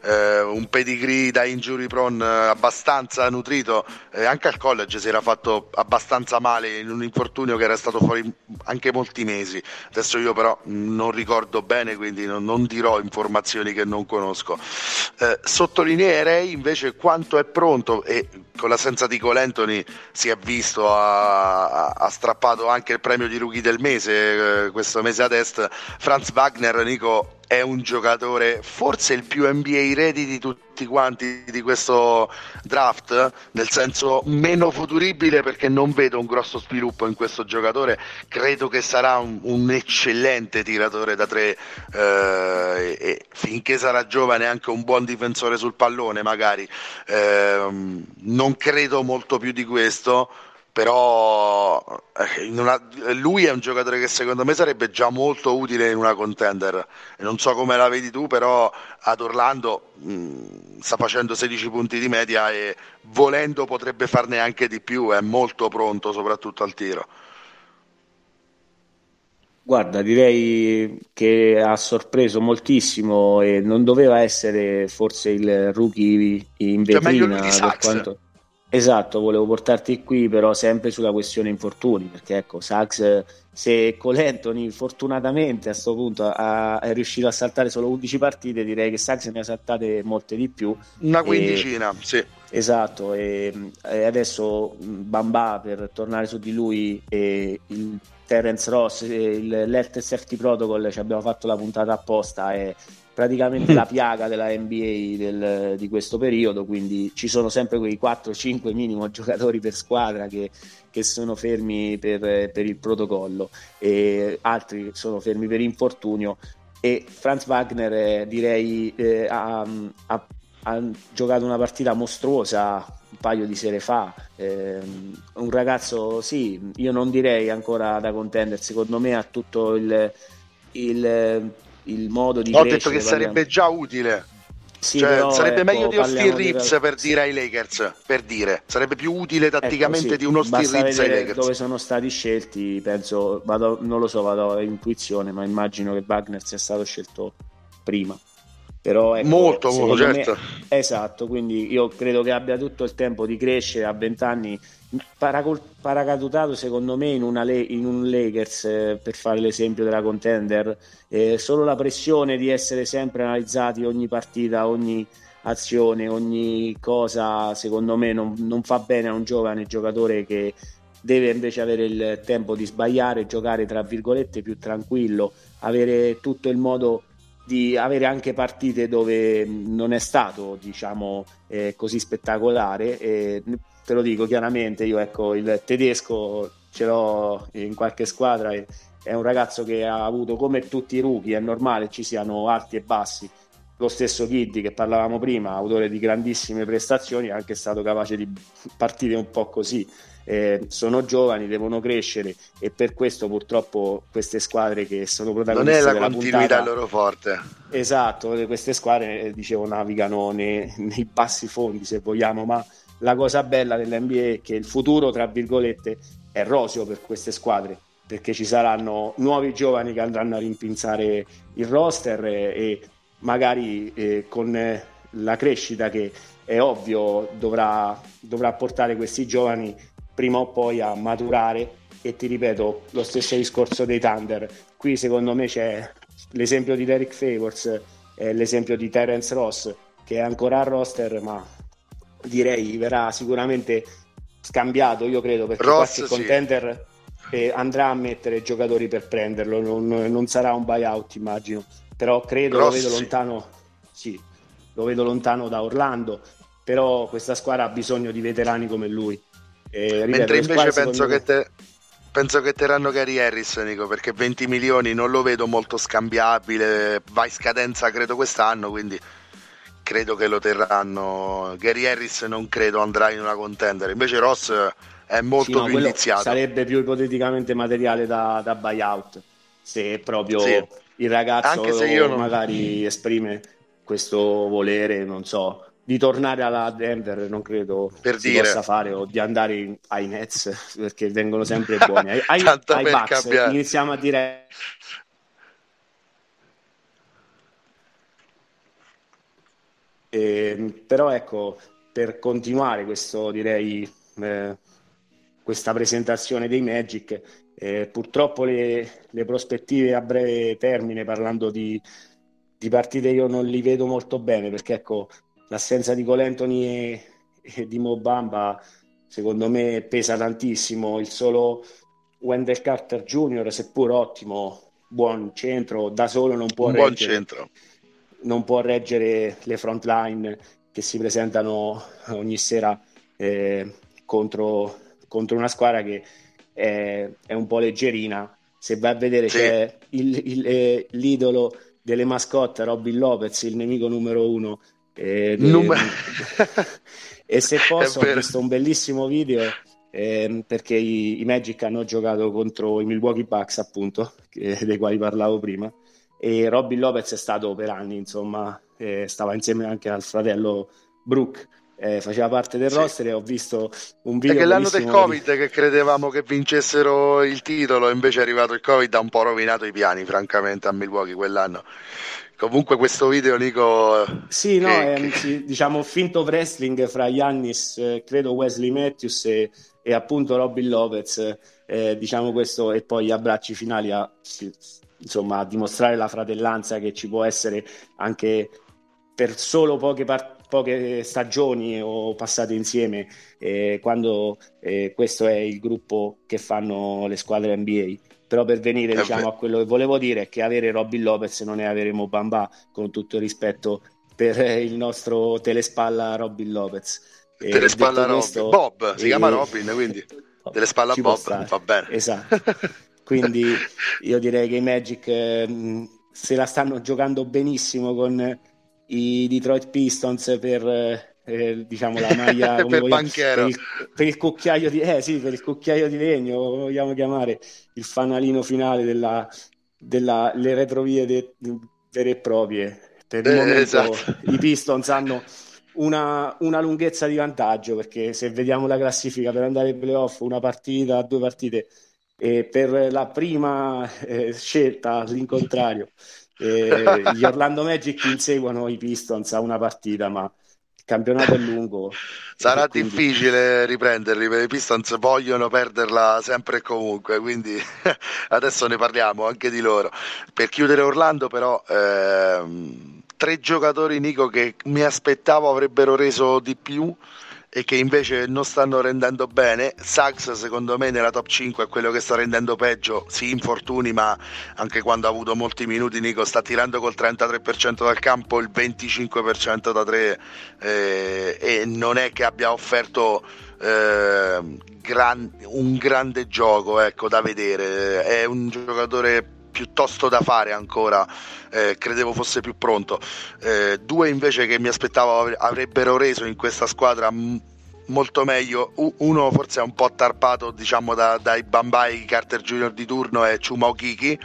eh, un pedigree da injury prone eh, abbastanza nutrito, eh, anche al college si era fatto abbastanza male in un infortunio che era stato fuori anche molti mesi. Adesso io però non ricordo bene, quindi non, non dirò informazioni che non conosco. Eh, sottolineerei invece quanto è pronto e con l'assenza di Colentoni si è visto, ha, ha, strappato anche il premio di rookie del mese, eh, questo mese ad est. Franz Wagner, Nico, è un giocatore forse il più NBA ready di tutti quanti di questo draft, nel senso meno futuribile perché non vedo un grosso sviluppo in questo giocatore, credo che sarà un, un eccellente tiratore da tre eh, e finché sarà giovane anche un buon difensore sul pallone magari, eh, non credo molto più di questo però eh, una, lui è un giocatore che secondo me sarebbe già molto utile in una contender. E non so come la vedi tu però ad Orlando mh, mm, sta facendo 16 punti di media e volendo potrebbe farne anche di più è molto pronto soprattutto al tiro. Guarda, direi che ha sorpreso moltissimo e non doveva essere forse il rookie in cioè, vetrina cioè, per quanto... Esatto, volevo portarti qui però sempre sulla questione infortuni, perché ecco, Sachs se Colentoni fortunatamente a questo punto ha, è riuscito a saltare solo 11 partite, direi che Sachs ne ha saltate molte di più. Una quindicina, e, sì. Esatto, e, e, adesso Bamba per tornare su di lui e il Terence Ross, il, l'Health Safety Protocol, ci abbiamo fatto la puntata apposta, è praticamente [LAUGHS] la piaga della NBA del, di questo periodo, quindi ci sono sempre quei 4-5 minimo [LAUGHS] giocatori per squadra che, che sono fermi per, per, il protocollo e altri sono fermi per infortunio e Franz Wagner eh, direi eh, ha, ha, ha, giocato una partita mostruosa un paio di sere fa. Eh, un ragazzo sì io non direi ancora da contender secondo me ha tutto il, il il modo di Ho detto che sarebbe già utile. Sì, cioè, però, sarebbe ecco, meglio di Austin Reeves di... per dire ai Lakers, per dire. Sarebbe più utile ecco, tatticamente ecco, sì. di uno Austin Reeves ai Lakers. Dove sono stati scelti, penso, vado, non lo so, vado a intuizione, ma immagino che Wagner sia stato scelto prima. Però, ecco, molto, molto, certo. Me, esatto, quindi io credo che abbia tutto il tempo di crescere a 20 anni paracadutato secondo me in, una, in un Lakers eh, per fare l'esempio della contender eh, solo la pressione di essere sempre analizzati ogni partita ogni azione ogni cosa secondo me non, non fa bene a un giovane giocatore che deve invece avere il tempo di sbagliare giocare tra virgolette più tranquillo avere tutto il modo di avere anche partite dove non è stato diciamo eh, così spettacolare e te lo dico chiaramente, io ecco il tedesco ce l'ho in qualche squadra è un ragazzo che ha avuto come tutti i rookie, è normale ci siano alti e bassi. Lo stesso Kiddy che parlavamo prima, autore di grandissime prestazioni, è anche stato capace di partire un po' così. Eh, sono giovani, devono crescere e per questo purtroppo queste squadre che sono protagoniste non è la continuità puntata, loro forte esatto, queste squadre eh, dicevo navigano nei, nei bassi fondi se vogliamo ma la cosa bella dell'NBA è che il futuro, tra virgolette, è roseo per queste squadre perché ci saranno nuovi giovani che andranno a rimpinzare il roster e, e magari eh, con la crescita che è ovvio dovrà, dovrà portare questi giovani prima o poi a maturare e ti ripeto lo stesso discorso dei Thunder. Qui secondo me c'è l'esempio di Derek Favors eh, l'esempio di Terence Ross che è ancora al roster ma direi verrà sicuramente scambiato, io credo, perché Ross, qualche contender sì. andrà a mettere giocatori per prenderlo, non, non, sarà un buyout immagino, però credo, Ross, lo vedo lontano, sì, lo vedo lontano da Orlando, però questa squadra ha bisogno di veterani come lui. E, ripeto, Mentre invece penso che, te, penso che terranno Gary Harris, Nico, perché 20 milioni non lo vedo molto scambiabile, va in scadenza credo quest'anno, quindi credo che lo terranno. Gary Harris non credo andrà in una contender, invece Ross è molto sì, no, più iniziato. Sarebbe più ipoteticamente materiale da, da buyout, se proprio sì. il ragazzo non... magari esprime questo volere, non so, di tornare alla Denver non credo per si dire. possa fare o di andare in, ai Nets [LAUGHS] perché vengono sempre buoni ai, ai, ai Bucks iniziamo a dire Eh, però ecco, per continuare questo, direi, eh, questa presentazione dei Magic, eh, purtroppo le, le, prospettive a breve termine, parlando di, di, partite, io non li vedo molto bene perché ecco, l'assenza di Colentoni e, e di Mobamba secondo me pesa tantissimo. Il solo Wendell Carter Jr., seppur ottimo, buon centro, da solo non può Un reggere. buon centro non può reggere le front line che si presentano ogni sera eh, contro, contro, una squadra che è, è, un po' leggerina. Se vai a vedere sì. c'è il, il, eh, l'idolo delle mascotte, Robin Lopez, il nemico numero uno. Eh, Numero... [LAUGHS] e se posso, ho visto un bellissimo video eh, perché i, i, Magic hanno giocato contro i Milwaukee Bucks, appunto, che, dei quali parlavo prima e Robin Lopez è stato per anni, insomma, eh, stava insieme anche al fratello Brooke eh, faceva parte del sì. roster e ho visto un video. È che l'anno del Covid di... che credevamo che vincessero il titolo, invece è arrivato il Covid, ha un po' rovinato i piani, francamente, a Milwaukee quell'anno. Comunque questo video, Nico... Sì, no, che, è diciamo finto wrestling fra Yannis, eh, credo Wesley Matthews e, e appunto Robin Lopez, eh, diciamo questo, e poi gli abbracci finali a, insomma, a dimostrare la fratellanza che ci può essere anche per solo poche partite poche stagioni o passate insieme eh, quando eh, questo è il gruppo che fanno le squadre NBA però per venire eh diciamo, a quello che volevo dire è che avere Robin Lopez non è avere Mobamba con tutto il rispetto per il nostro telespalla Robin Lopez. Telespalla Robin. questo, Bob si chiama Robin quindi. [LAUGHS] Telespalla Bob va bene. Esatto [LAUGHS] quindi io direi che i Magic eh, se la stanno giocando benissimo con i Detroit Pistons per eh, diciamo la maglia [LAUGHS] per, vogliamo, per, il, per, il, cucchiaio di eh, sì, per il cucchiaio di legno vogliamo chiamare il fanalino finale della, della le retrovie de, de, vere e proprie per il eh, momento esatto. i Pistons hanno una, una, lunghezza di vantaggio perché se vediamo la classifica per andare ai playoff una partita, due partite e per la prima eh, scelta all'incontrario eh, gli Orlando Magic inseguono i Pistons a una partita, ma il campionato è lungo. Sarà quindi... difficile riprenderli perché i Pistons vogliono perderla sempre e comunque, quindi [LAUGHS] adesso ne parliamo anche di loro. Per chiudere Orlando, però, ehm, tre giocatori, Nico, che mi aspettavo avrebbero reso di più e che invece non stanno rendendo bene. Suggs secondo me nella top 5 è quello che sta rendendo peggio, sì infortuni ma anche quando ha avuto molti minuti Nico sta tirando col 33% dal campo, il 25% da 3 eh, e non è che abbia offerto eh, gran, un grande gioco ecco, da vedere, è un giocatore piuttosto da fare ancora, eh, credevo fosse più pronto. Eh, due invece che mi aspettavo avrebbero reso in questa squadra m- molto meglio. Uno forse è un po' tarpato diciamo da, dai Bambai Carter Junior di turno è Chuma Okiki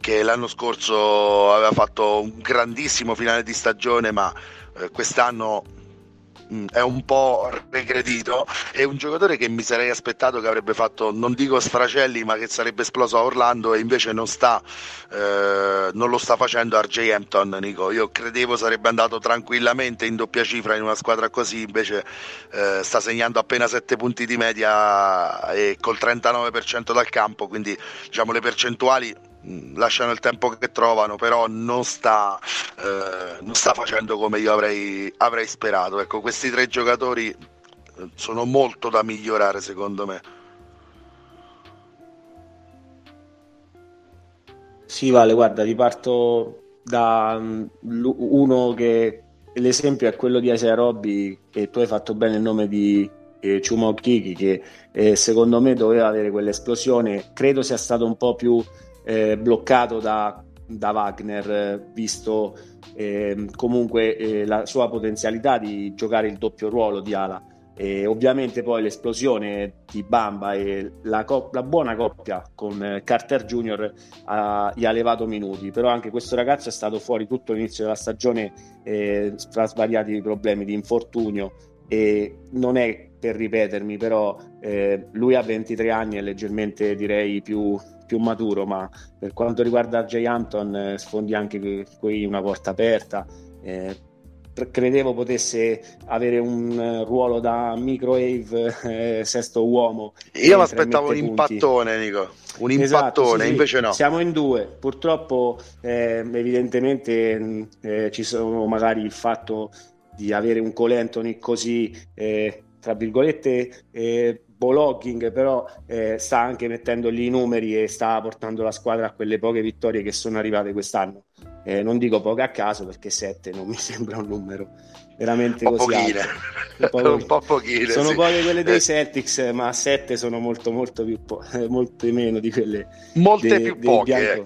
che l'anno scorso aveva fatto un grandissimo finale di stagione ma eh, quest'anno è un po' regredito. È un giocatore che mi sarei aspettato che avrebbe fatto, non dico sfracelli, ma che sarebbe esploso a Orlando e invece non, sta, eh, non lo sta facendo RJ Hampton, Nico. Io credevo sarebbe andato tranquillamente in doppia cifra in una squadra così, invece eh, sta segnando appena 7 punti di media e col 39% dal campo, quindi diciamo le percentuali Mm, lasciano il tempo che trovano, però non sta, eh, non sta facendo come io avrei, avrei sperato. Ecco, questi tre giocatori eh, sono molto da migliorare secondo me. Sì, Vale, guarda, riparto da uno che l'esempio è quello di Asia Robbi, che tu hai fatto bene il nome di eh, Chuma Okiki, che eh, secondo me doveva avere quell'esplosione. Credo sia stato un po' più eh, bloccato da, da, Wagner, visto eh, comunque eh, la sua potenzialità di giocare il doppio ruolo di ala. E ovviamente poi l'esplosione di Bamba e la, co- la buona coppia con Carter Jr. Ha, gli ha levato minuti, però anche questo ragazzo è stato fuori tutto l'inizio della stagione eh, tra svariati problemi di infortunio e non è per ripetermi, però eh, lui ha 23 anni e leggermente direi più più maturo, ma per quanto riguarda Jay Hampton eh, sfondi anche qui una porta aperta. Eh, credevo potesse avere un eh, ruolo da microwave eh, sesto uomo. Io mi aspettavo un impattone, Nico. Un esatto, impattone, sì, invece no. Siamo in due. Purtroppo, eh, evidentemente, eh, ci sono magari il fatto di avere un Colentoni così, eh, tra virgolette, blogging, però eh, sta anche mettendo lì i numeri e sta portando la squadra a quelle poche vittorie che sono arrivate quest'anno. Eh, non dico poche a caso perché 7 non [LAUGHS] mi sembra un numero veramente un così pochine. alto. [LAUGHS] Un, un po' pochine. Sono sì. poche quelle dei eh. Celtics, ma 7 sono molto, molto più po- eh, [LAUGHS] molte meno di quelle molte de- più poche.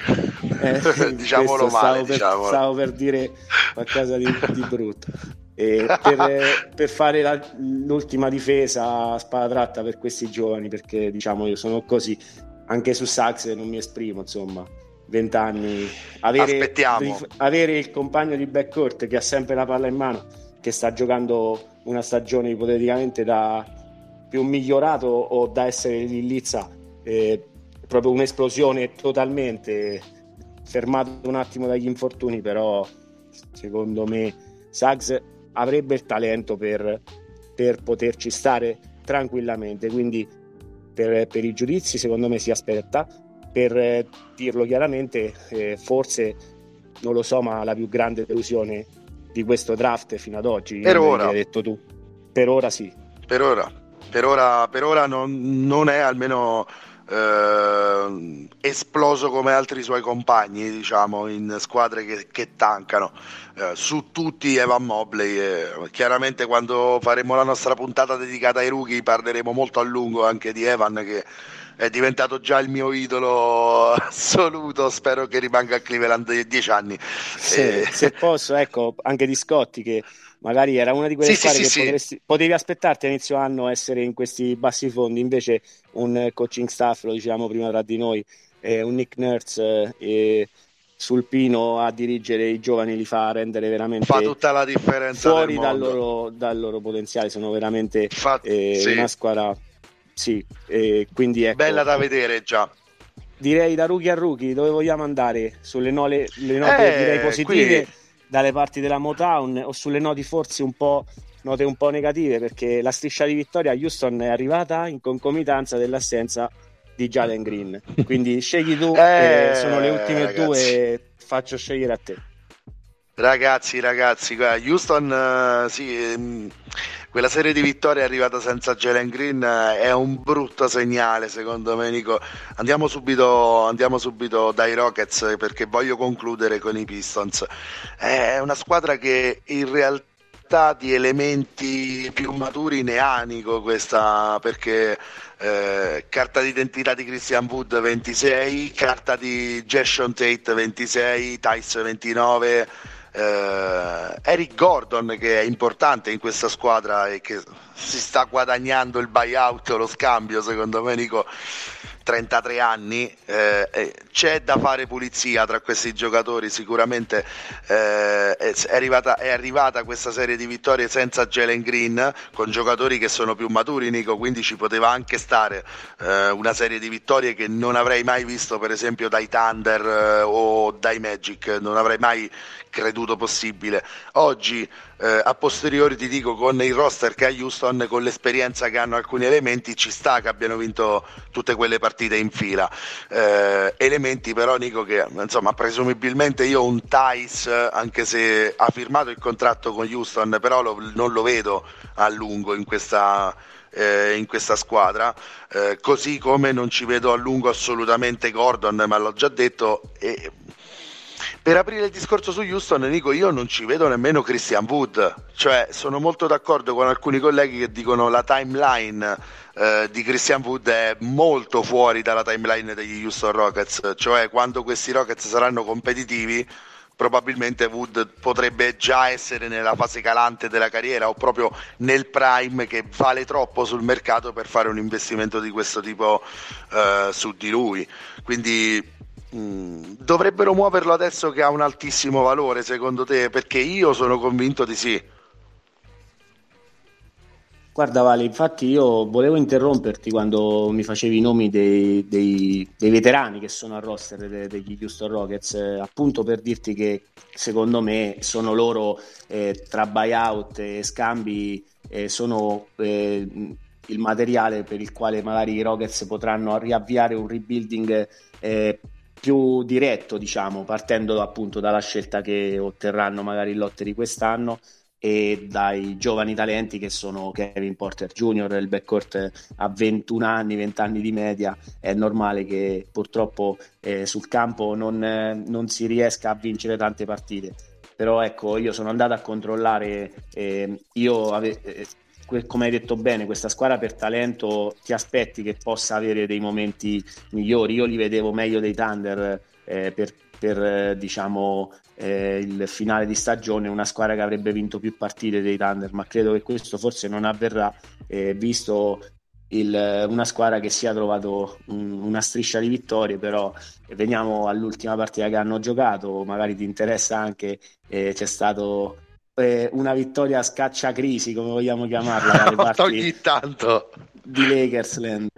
Eh, diciamolo male, stavo per, diciamolo. stavo per dire qualcosa di, di brutto. Per, per, fare la, l'ultima difesa a spada tratta per questi giovani, perché diciamo io sono così, anche su Sax non mi esprimo, insomma, 20 anni, avere, avere il compagno di backcourt che ha sempre la palla in mano che sta giocando una stagione ipoteticamente da più migliorato o da essere lì Lizza, eh, proprio un'esplosione totalmente fermato un attimo dagli infortuni, però secondo me Suggs avrebbe il talento per, per poterci stare tranquillamente, quindi per, per, i giudizi secondo me si aspetta, per eh, dirlo chiaramente eh, forse non lo so ma la più grande delusione di questo draft fino ad oggi per ora. hai detto tu. Per ora sì. Per ora. Per ora, per ora non, non, è almeno eh, esploso come altri suoi compagni, diciamo, in squadre che, che tancano. Eh, su tutti Evan Mobley. Eh, chiaramente quando faremo la nostra puntata dedicata ai rookie parleremo molto a lungo anche di Evan che è diventato già il mio idolo assoluto. Spero che rimanga a Cleveland dieci anni. Se, e... se posso, ecco, anche di Scotti che magari era una di quelle sì, squadre sì, che sì, potresti, potevi aspettarti a inizio anno essere in questi bassi fondi, invece un coaching staff, lo dicevamo prima tra di noi, eh, un Nick Nurse eh, sul pino a dirigere i giovani li fa rendere veramente fa tutta la differenza fuori dal loro, dal loro, potenziale, sono veramente fa, eh, una squadra sì, quindi ecco, bella da vedere già. Direi da rookie a rookie dove vogliamo andare? Sulle nole, le note eh, direi positive? qui dalle parti della Motown o sulle note forse un po' note un po' negative perché la striscia di vittoria a Houston è arrivata in concomitanza dell'assenza di Jalen Green. Quindi scegli tu, [LAUGHS] eh, sono le ultime ragazzi. due, faccio scegliere a te. Ragazzi, ragazzi, Houston, uh, sì, um, quella serie di vittorie è arrivata senza Jalen Green uh, è un brutto segnale secondo me Nico. Andiamo subito, andiamo subito dai Rockets perché voglio concludere con i Pistons. È una squadra che in realtà di elementi più maturi ne ha Nico questa perché eh, carta d'identità di Christian Wood 26, carta di Jason Tate 26, Tice 29 eh, Eric Gordon che è importante in questa squadra e che si sta guadagnando il buyout, lo scambio secondo me Nico 33 anni, eh, c'è da fare pulizia tra questi giocatori, sicuramente eh, è, arrivata, è, arrivata, questa serie di vittorie senza Jalen Green, con giocatori che sono più maturi Nico, quindi ci poteva anche stare eh, una serie di vittorie che non avrei mai visto per esempio dai Thunder eh, o dai Magic, non avrei mai creduto possibile. Oggi, eh, a posteriori, ti dico, con il roster che ha Houston, con l'esperienza che hanno alcuni elementi, ci sta che abbiano vinto tutte quelle partite in fila. Eh, elementi però, Nico, che insomma, presumibilmente io un Thais, anche se ha firmato il contratto con Houston, però lo, non lo vedo a lungo in questa... Eh, in questa squadra, eh, così come non ci vedo a lungo assolutamente Gordon, ma l'ho già detto, e per aprire il discorso su Houston, dico io non ci vedo nemmeno Christian Wood, cioè sono molto d'accordo con alcuni colleghi che dicono la timeline eh, di Christian Wood è molto fuori dalla timeline degli Houston Rockets, cioè quando questi Rockets saranno competitivi probabilmente Wood potrebbe già essere nella fase calante della carriera o proprio nel prime che vale troppo sul mercato per fare un investimento di questo tipo eh, su di lui. Quindi Mm, dovrebbero muoverlo adesso che ha un altissimo valore, secondo te? Perché io sono convinto di sì. Guarda Vale, infatti io volevo interromperti quando mi facevi i nomi dei, dei, dei veterani che sono al roster de, degli Houston Rockets, eh, appunto per dirti che secondo me sono loro eh, tra buyout e scambi, eh, sono eh, il materiale per il quale magari i Rockets potranno riavviare un rebuilding eh, più diretto, diciamo, partendo appunto dalla scelta che otterranno magari il lottery quest'anno e dai giovani talenti che sono Kevin Porter Jr., il backcourt a 21 anni, 20 anni di media, è normale che purtroppo eh, sul campo non, eh, non, si riesca a vincere tante partite. Però ecco, io sono andato a controllare, eh, io ave- eh, come hai detto bene, questa squadra per talento ti aspetti che possa avere dei momenti migliori. Io li vedevo meglio dei Thunder eh, per, per diciamo, eh, il finale di stagione, una squadra che avrebbe vinto più partite dei Thunder, ma credo che questo forse non avverrà, eh, visto il, una squadra che si è trovato un, una striscia di vittorie, però veniamo all'ultima partita che hanno giocato, magari ti interessa anche, eh, c'è stato eh, una vittoria a scaccia crisi, come vogliamo chiamarla, [LAUGHS] ogni tanto di Lakersland.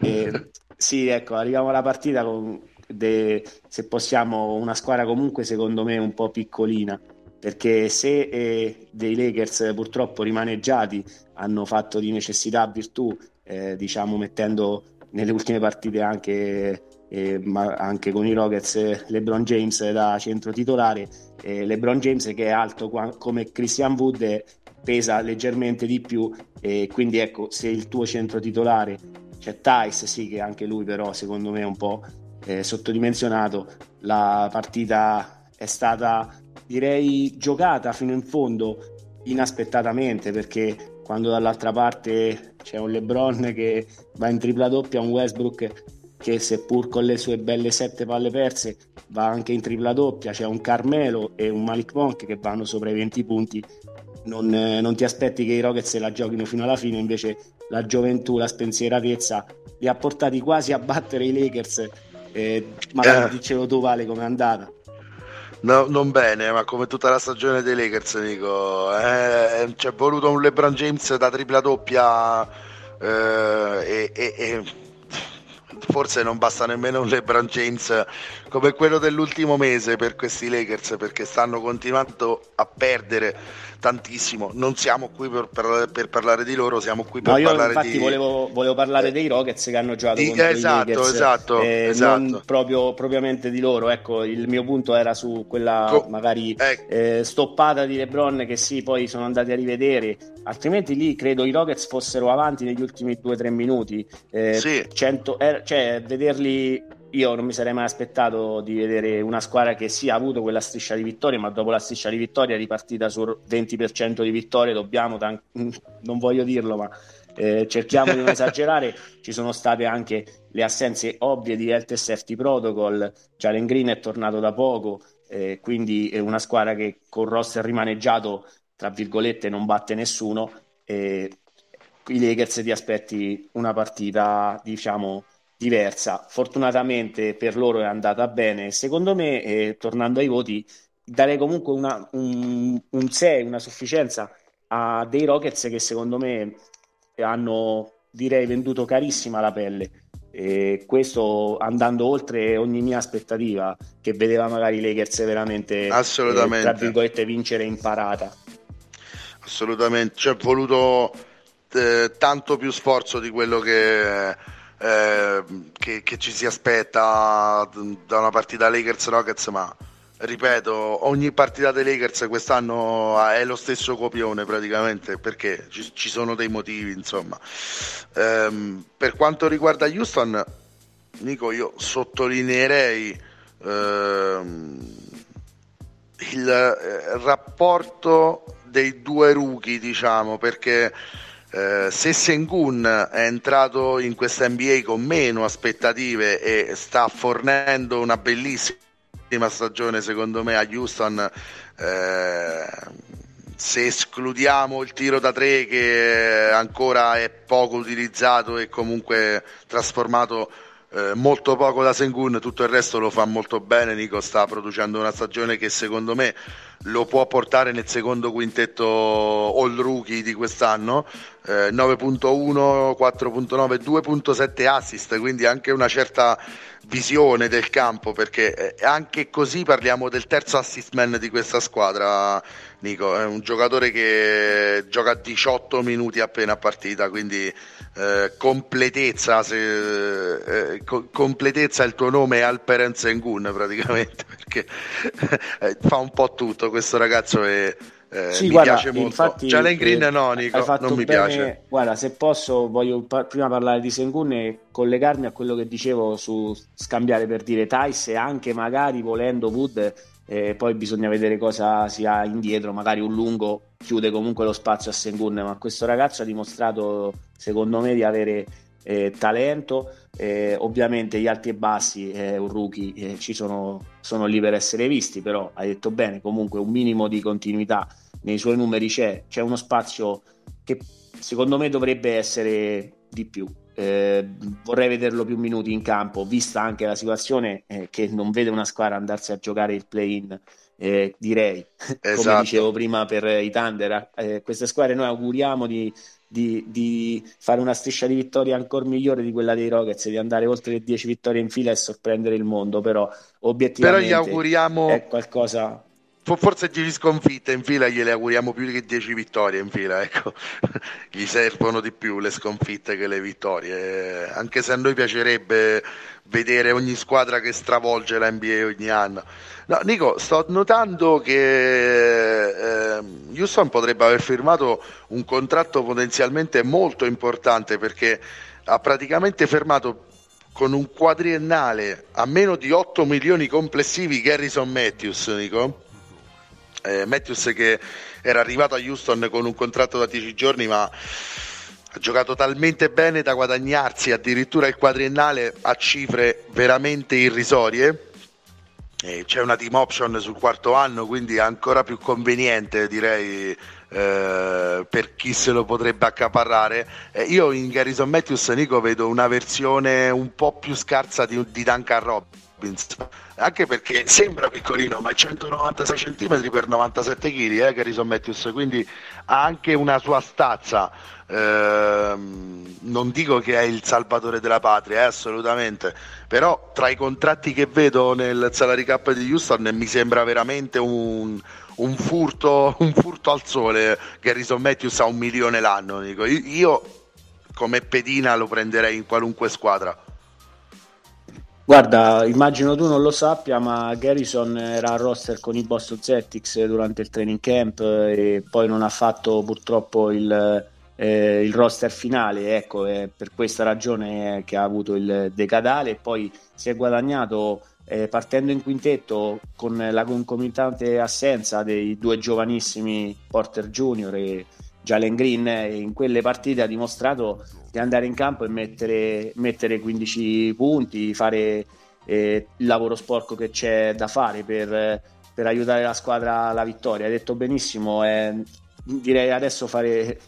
Eh, sì, ecco, arriviamo alla partita con de, se possiamo una squadra comunque secondo me un po' piccolina perché se eh, dei Lakers purtroppo rimaneggiati hanno fatto di necessità virtù, eh, diciamo mettendo nelle ultime partite anche, eh, ma anche con i Rockets LeBron James da centro titolare, LeBron James che è alto come Christian Wood pesa leggermente di più e quindi ecco se il tuo centro titolare c'è Tice sì che anche lui però secondo me è un po' eh, sottodimensionato. La partita è stata direi giocata fino in fondo inaspettatamente perché quando dall'altra parte c'è un LeBron che va in tripla doppia, un Westbrook che seppur con le sue belle sette palle perse va anche in tripla doppia, c'è un Carmelo e un Malik Monk che vanno sopra i 20 punti, non, eh, non ti aspetti che i Rockets la giochino fino alla fine, invece la gioventù, la spensieratezza li ha portati quasi a battere i Lakers, eh, magari eh. dicevo tu Vale com'è andata. No, non bene, ma come tutta la stagione dei Lakers, dico, eh, c'è voluto un LeBron James da tripla doppia eh, e, e, e forse non basta nemmeno un LeBron James come quello dell'ultimo mese per questi Lakers perché stanno continuando a perdere tantissimo. Non siamo qui per, per, per parlare di loro, siamo qui per no, io parlare infatti di. Volevo, volevo parlare dei Rockets che hanno giocato di, contro esatto, i Lakers, esatto, eh, esatto. non proprio propriamente di loro. Ecco, il mio punto era su quella Co- magari eh. Eh, stoppata di LeBron che sì, poi sono andati a rivedere. Altrimenti lì credo i Rockets fossero avanti negli ultimi 2-3 minuti. Eh, sì. 100, er, cioè, vederli io non mi sarei mai aspettato di vedere una squadra che sì ha avuto quella striscia di vittorie, ma dopo la striscia di vittorie è ripartita sul 20% di vittorie, dobbiamo, tan- [LAUGHS] non voglio dirlo, ma eh, cerchiamo di non [LAUGHS] esagerare, ci sono state anche le assenze ovvie di Health Safety Protocol, Jalen Green è tornato da poco, eh, quindi è una squadra che con roster rimaneggiato, tra virgolette, non batte nessuno. E i Lakers ti aspetti una partita, diciamo, diversa. Fortunatamente per loro è andata bene. Secondo me, eh, tornando ai voti, darei comunque una, un, un 6, una sufficienza a dei Rockets che secondo me hanno, direi, venduto carissima la pelle. E questo andando oltre ogni mia aspettativa, che vedeva magari i Lakers veramente, Assolutamente. Eh, tra virgolette, vincere in parata. Assolutamente, c'è voluto eh, tanto più sforzo di quello che eh, che, che, ci si aspetta da una partita Lakers Rockets, ma ripeto, ogni partita dei Lakers quest'anno è lo stesso copione praticamente perché ci, ci sono dei motivi, insomma. Eh, per quanto riguarda Houston, Nico, io sottolineerei ehm, il eh, rapporto dei due rookie, diciamo, perché eh, se Sengun è entrato in questa NBA con meno aspettative e sta fornendo una bellissima stagione secondo me a Houston eh, se escludiamo il tiro da tre che ancora è poco utilizzato e comunque trasformato eh, molto poco da Sengun, tutto il resto lo fa molto bene. Nico sta producendo una stagione che secondo me lo può portare nel secondo quintetto all rookie di quest'anno. Eh, 9.1, 4.9, 2.7 assist, quindi anche una certa visione del campo perché eh, anche così parliamo del terzo assist man di questa squadra Nico è un giocatore che gioca 18 minuti appena a partita quindi eh, completezza se, eh, co- completezza il tuo nome è Alperen Sengun praticamente [LAUGHS] perché eh, fa un po' tutto questo ragazzo è eh, sì, mi guarda, piace molto. Infatti, Jalen Green no, Nico, non mi bene, piace. Guarda, se posso, voglio par- prima parlare di Sengun e collegarmi a quello che dicevo su scambiare per dire Tice e anche magari volendo Wood, eh, poi bisogna vedere cosa si ha indietro, magari un lungo chiude comunque lo spazio a Sengun, ma questo ragazzo ha dimostrato, secondo me, di avere eh, talento. Eh, ovviamente gli alti e bassi, è un rookie, eh, ci sono, sono lì per essere visti, però hai detto bene, comunque un minimo di continuità nei suoi numeri c'è, c'è uno spazio che secondo me dovrebbe essere di più. Eh, vorrei vederlo più minuti in campo, vista anche la situazione eh, che non vede una squadra andarsi a giocare il play-in. Eh, direi, esatto. come dicevo prima per i Thunder, eh, queste squadre noi auguriamo di, di, di, fare una striscia di vittorie ancora migliore di quella dei Rockets, di andare oltre le 10 vittorie in fila e sorprendere il mondo, però obiettivamente però gli auguriamo... è qualcosa forse 10 sconfitte in fila gliele auguriamo più che 10 vittorie in fila ecco. [LAUGHS] gli servono di più le sconfitte che le vittorie. Anche se a noi piacerebbe vedere ogni squadra che stravolge la NBA ogni anno. No, Nico sto notando che eh, Houston potrebbe aver firmato un contratto potenzialmente molto importante perché ha praticamente fermato con un quadriennale a meno di 8 milioni complessivi Garrison Matthews Nico eh, Matthews che era arrivato a Houston con un contratto da 10 giorni ma ha giocato talmente bene da guadagnarsi addirittura il quadriennale a cifre veramente irrisorie eh, c'è una team option sul quarto anno quindi è ancora più conveniente direi eh, per chi se lo potrebbe accaparrare. Eh, io in Garrison Matthews Nico vedo una versione un po' più scarsa di, di Duncan Robbins anche perché sembra piccolino ma è 196 cm per 97 kg eh, Garrison Matthews quindi ha anche una sua stazza. Eh, non dico che è il salvatore della patria eh, assolutamente. Però tra i contratti che vedo nel salary cap di Houston mi sembra veramente un, un, furto, [LAUGHS] un furto al sole Garrison Matthews ha un milione l'anno dico. io come pedina lo prenderei in qualunque squadra Guarda, immagino tu non lo sappia, ma Garrison era a roster con i Boston Celtics durante il training camp e poi non ha fatto purtroppo il, eh, il roster finale. Ecco, è per questa ragione che ha avuto il decadale e poi si è guadagnato eh, partendo in quintetto con la concomitante assenza dei due giovanissimi Porter Junior e Jalen Green in quelle partite ha dimostrato di andare in campo e mettere, mettere 15 punti, fare eh, il lavoro sporco che c'è da fare per, per, aiutare la squadra alla vittoria. Hai detto benissimo, eh, direi adesso fare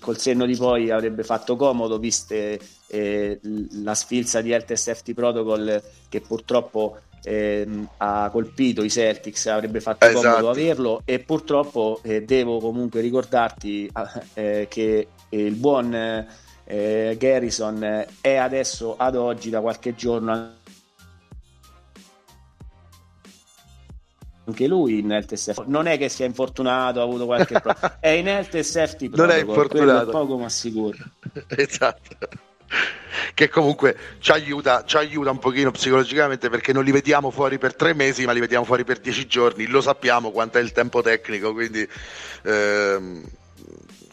col senno di poi avrebbe fatto comodo viste eh, la sfilza di Safety Protocol che purtroppo ehm, ha colpito i Celtics, avrebbe fatto esatto. comodo averlo e purtroppo eh, devo comunque ricordarti eh, che il buon eh, Garrison è adesso ad oggi da qualche giorno anche lui in safety. Non è che sia infortunato ha avuto qualche problema [LAUGHS] è in safety non è infortunato. poco ma sicuro. [LAUGHS] Esatto che comunque ci aiuta, ci aiuta un pochino psicologicamente perché non li vediamo fuori per tre mesi ma li vediamo fuori per dieci giorni. Lo sappiamo quanto è il tempo tecnico quindi ehm,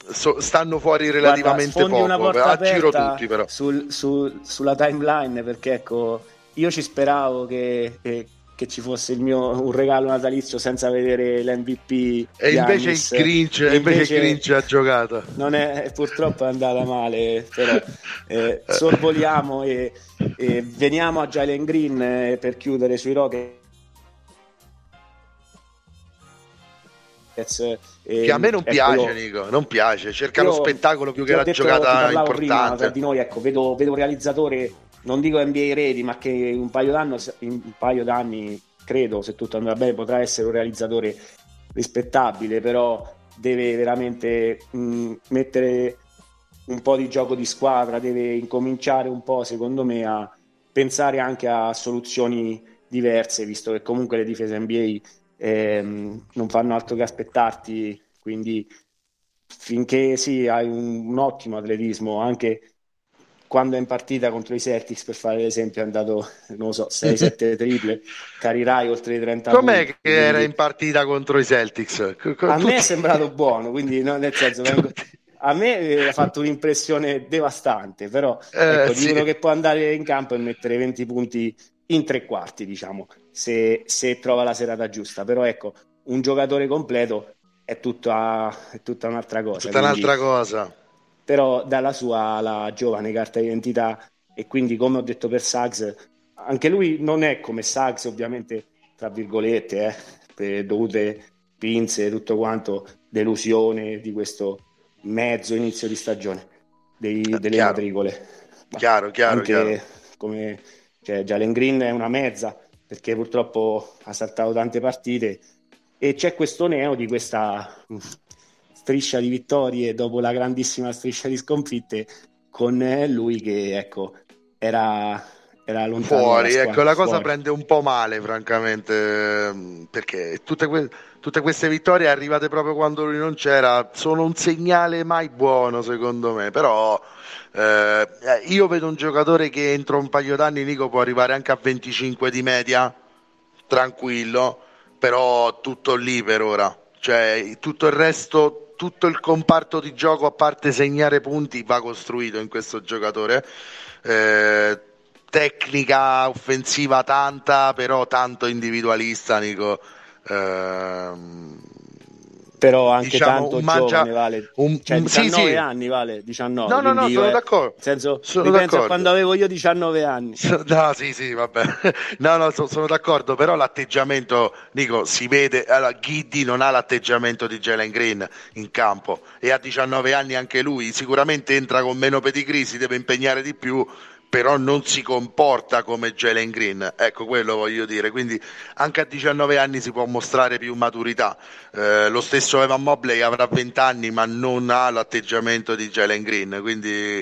so, stanno fuori relativamente Guarda, poco a giro tutti però. sul, sul, sulla timeline perché ecco io ci speravo che, che che ci fosse il mio, un regalo natalizio senza vedere l'MVP. E invece il Grinch, invece, invece Grinch ha giocato. Non è, purtroppo è andata male, però eh, sorvoliamo e, e, veniamo a Jalen Green eh, per chiudere sui Rockets. Eh, che a me non piace, quello... Nico, non piace, cerca lo spettacolo più che la giocata importante. Prima, di noi, ecco, vedo, vedo un realizzatore non dico NBA ready, ma che un paio, un paio d'anni, credo, se tutto andrà bene, potrà essere un realizzatore rispettabile, però deve veramente mh, mettere un po' di gioco di squadra, deve incominciare un po', secondo me, a pensare anche a soluzioni diverse, visto che comunque le difese NBA ehm, non fanno altro che aspettarti, quindi finché sì, hai un, un ottimo atletismo, anche quando è in partita contro i Celtics, per fare l'esempio, è andato, non lo so, 6-7 [LAUGHS] triple, carirai oltre i 30 Com'è punti. che era in partita contro i Celtics? A me è sembrato buono, quindi no, nel senso, vengo... a me ha fatto un'impressione devastante, però eh, ecco, sì. che può andare in campo e mettere 20 punti in tre quarti, diciamo, se, se trova la serata giusta. Però ecco, un giocatore completo è tutta, è tutta un'altra cosa. Tutta quindi... un'altra cosa però dalla sua la giovane carta d'identità e quindi come ho detto per Suggs anche lui non è come Suggs ovviamente tra virgolette eh, per dovute pinze tutto quanto delusione di questo mezzo inizio di stagione dei, delle Chiaro. matricole chiaro, chiaro, anche chiaro. come cioè, Jalen Green è una mezza perché purtroppo ha saltato tante partite e c'è questo neo di questa striscia di vittorie dopo la grandissima striscia di sconfitte con lui che ecco era era lontano fuori ecco la cosa fuori. prende un po' male francamente perché tutte, que- tutte, queste vittorie arrivate proprio quando lui non c'era sono un segnale mai buono secondo me però eh, io vedo un giocatore che entro un paio d'anni Nico può arrivare anche a 25 di media tranquillo però tutto lì per ora cioè tutto il resto tutto il comparto di gioco a parte segnare punti va costruito in questo giocatore. Eh, tecnica offensiva tanta però tanto individualista Nico. Eh, però anche diciamo, tanto mangia, giovane vale un, cioè 19 sì, sì. anni vale 19 no no no sono è, d'accordo senso sono d'accordo. quando avevo io 19 anni [LAUGHS] no sì sì vabbè no no so, sono d'accordo però l'atteggiamento dico si vede allora, Ghiddi non ha l'atteggiamento di Jalen Green in campo e a 19 anni anche lui sicuramente entra con meno pedigree si deve impegnare di più però non si comporta come Jalen Green, ecco quello voglio dire, quindi anche a 19 anni si può mostrare più maturità, eh, lo stesso Evan Mobley avrà 20 anni ma non ha l'atteggiamento di Jalen Green, quindi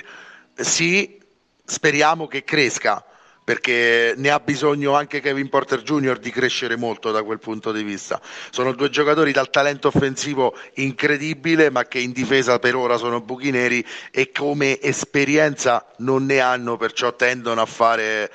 sì, speriamo che cresca, perché ne ha bisogno anche Kevin Porter Jr. di crescere molto da quel punto di vista. Sono due giocatori dal talento offensivo incredibile, ma che in difesa per ora sono buchi neri e come esperienza non ne hanno, perciò tendono a fare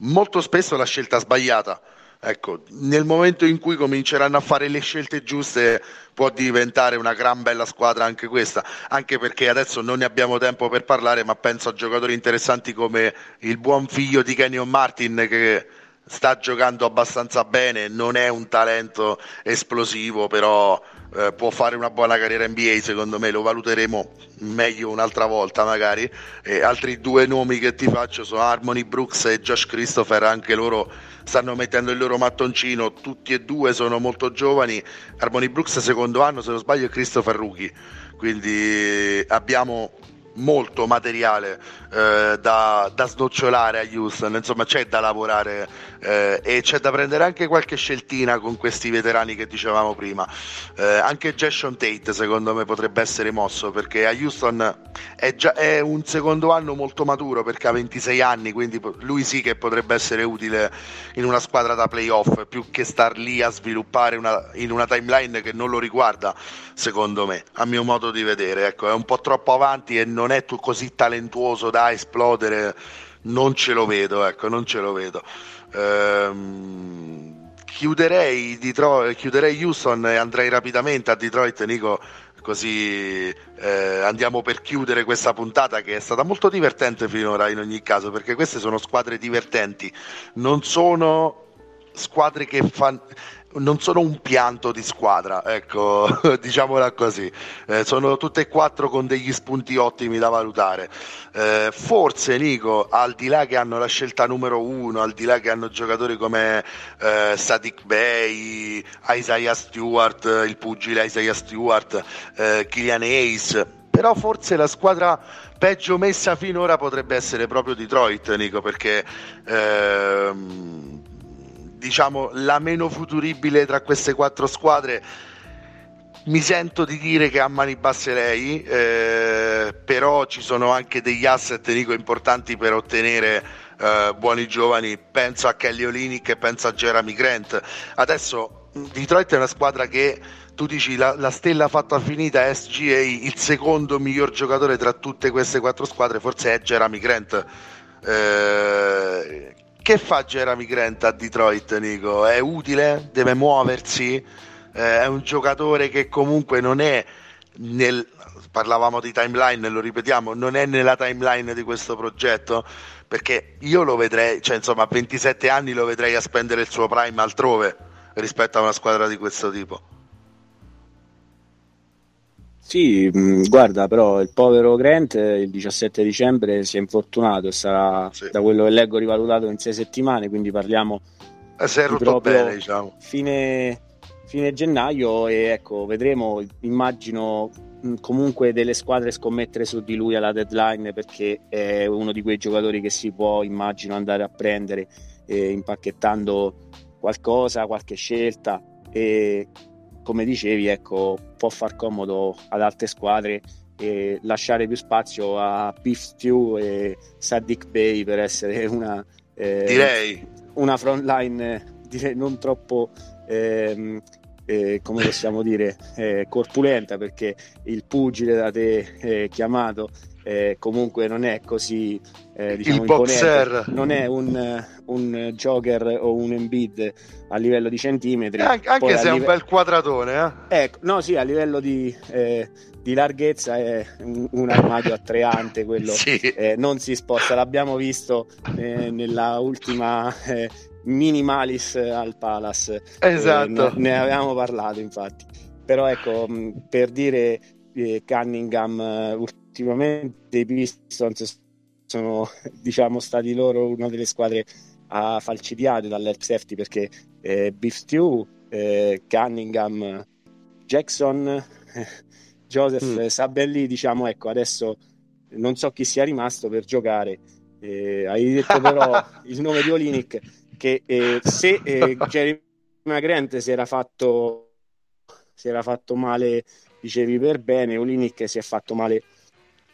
molto spesso la scelta sbagliata Ecco, nel momento in cui cominceranno a fare le scelte giuste può diventare una gran bella squadra anche questa, anche perché adesso non ne abbiamo tempo per parlare, ma penso a giocatori interessanti come il buon figlio di Kenyon Martin che sta giocando abbastanza bene, non è un talento esplosivo, però eh, può fare una buona carriera NBA, secondo me lo valuteremo meglio un'altra volta magari. E altri due nomi che ti faccio sono Harmony Brooks e Josh Christopher, anche loro stanno mettendo il loro mattoncino, tutti e due sono molto giovani, Harmony Brooks secondo anno se non sbaglio e Christopher Rookie, quindi abbiamo molto materiale eh, da, da, snocciolare a Houston, insomma c'è da lavorare eh, e c'è da prendere anche qualche sceltina con questi veterani che dicevamo prima. Eh, anche Jason Tate secondo me potrebbe essere mosso perché a Houston è, già, è un secondo anno molto maturo perché ha 26 anni, quindi lui sì che potrebbe essere utile in una squadra da playoff più che star lì a sviluppare una, in una timeline che non lo riguarda secondo me, a mio modo di vedere. Ecco, è un po' troppo avanti e non è così talentuoso da esplodere non ce lo vedo, ecco, non ce lo vedo. Ehm, chiuderei, Detroit, chiuderei Houston e andrei rapidamente a Detroit, Nico, così eh, andiamo per chiudere questa puntata che è stata molto divertente finora in ogni caso, perché queste sono squadre divertenti, non sono squadre che fanno non sono un pianto di squadra, ecco, [LAUGHS] diciamola così. Eh, sono tutte e quattro con degli spunti ottimi da valutare. Eh, forse, Nico, al di là che hanno la scelta numero uno, al di là che hanno giocatori come eh, Sadik Bey, Isaiah Stewart, il pugile Isaiah Stewart, eh, Killian Hayes, però forse la squadra peggio messa finora potrebbe essere proprio Detroit, Nico, perché... Ehm, diciamo la meno futuribile tra queste quattro squadre. Mi sento di dire che a mani basse lei eh, però ci sono anche degli asset dico, importanti per ottenere eh, buoni giovani. Penso a Kelly Olinick e penso a Jeremy Grant. Adesso Detroit è una squadra che tu dici la, la stella fatta finita SGA il secondo miglior giocatore tra tutte queste quattro squadre forse è Jeremy Grant. Eh, che fa Jeremy Grant a Detroit, Nico? È utile? Deve muoversi? Eh, è un giocatore che comunque non è nel parlavamo di timeline, lo ripetiamo, non è nella timeline di questo progetto perché io lo vedrei, cioè insomma a 27 anni lo vedrei a spendere il suo prime altrove rispetto a una squadra di questo tipo. Sì, mm, guarda, però il povero Grant il 17 dicembre si è infortunato e sarà, sì. da quello che leggo, rivalutato in sei settimane, quindi parliamo eh, si è rotto bene, diciamo. Fine, fine gennaio e ecco, vedremo, immagino comunque delle squadre scommettere su di lui alla deadline perché è uno di quei giocatori che si può, immagino, andare a prendere eh, impacchettando qualcosa, qualche scelta e come dicevi, ecco, può far comodo ad altre squadre e lasciare più spazio a Beef Stew e Sadiq Bay per essere una, eh, direi. una front line direi non troppo ehm, eh, come possiamo dire eh, corpulenta perché il pugile da te eh, chiamato eh, comunque non è così eh, diciamo, imponente. Non è un, un Joker o un Embiid a livello di centimetri. Anche, anche se è un bel quadratone eh? ecco, no sì a livello di, eh, di larghezza è un, un armadio attrayante quello [LAUGHS] sì. Eh, non si sposta. L'abbiamo visto eh, nella ultima minimalis al Palace. Esatto. ne, ne, avevamo parlato infatti. Però ecco per dire Cunningham ultimamente i Pistons sono [LAUGHS] diciamo stati loro una delle squadre a falcidiate dall'help safety perché eh, Beef Stew, eh, Cunningham, Jackson, [LAUGHS] Joseph mm. Sabelli diciamo ecco adesso non so chi sia rimasto per giocare eh, hai detto però [LAUGHS] il nome di Olinic che eh, se eh, Jeremy Grant si era fatto si era fatto male dicevi per bene Olinic si è fatto male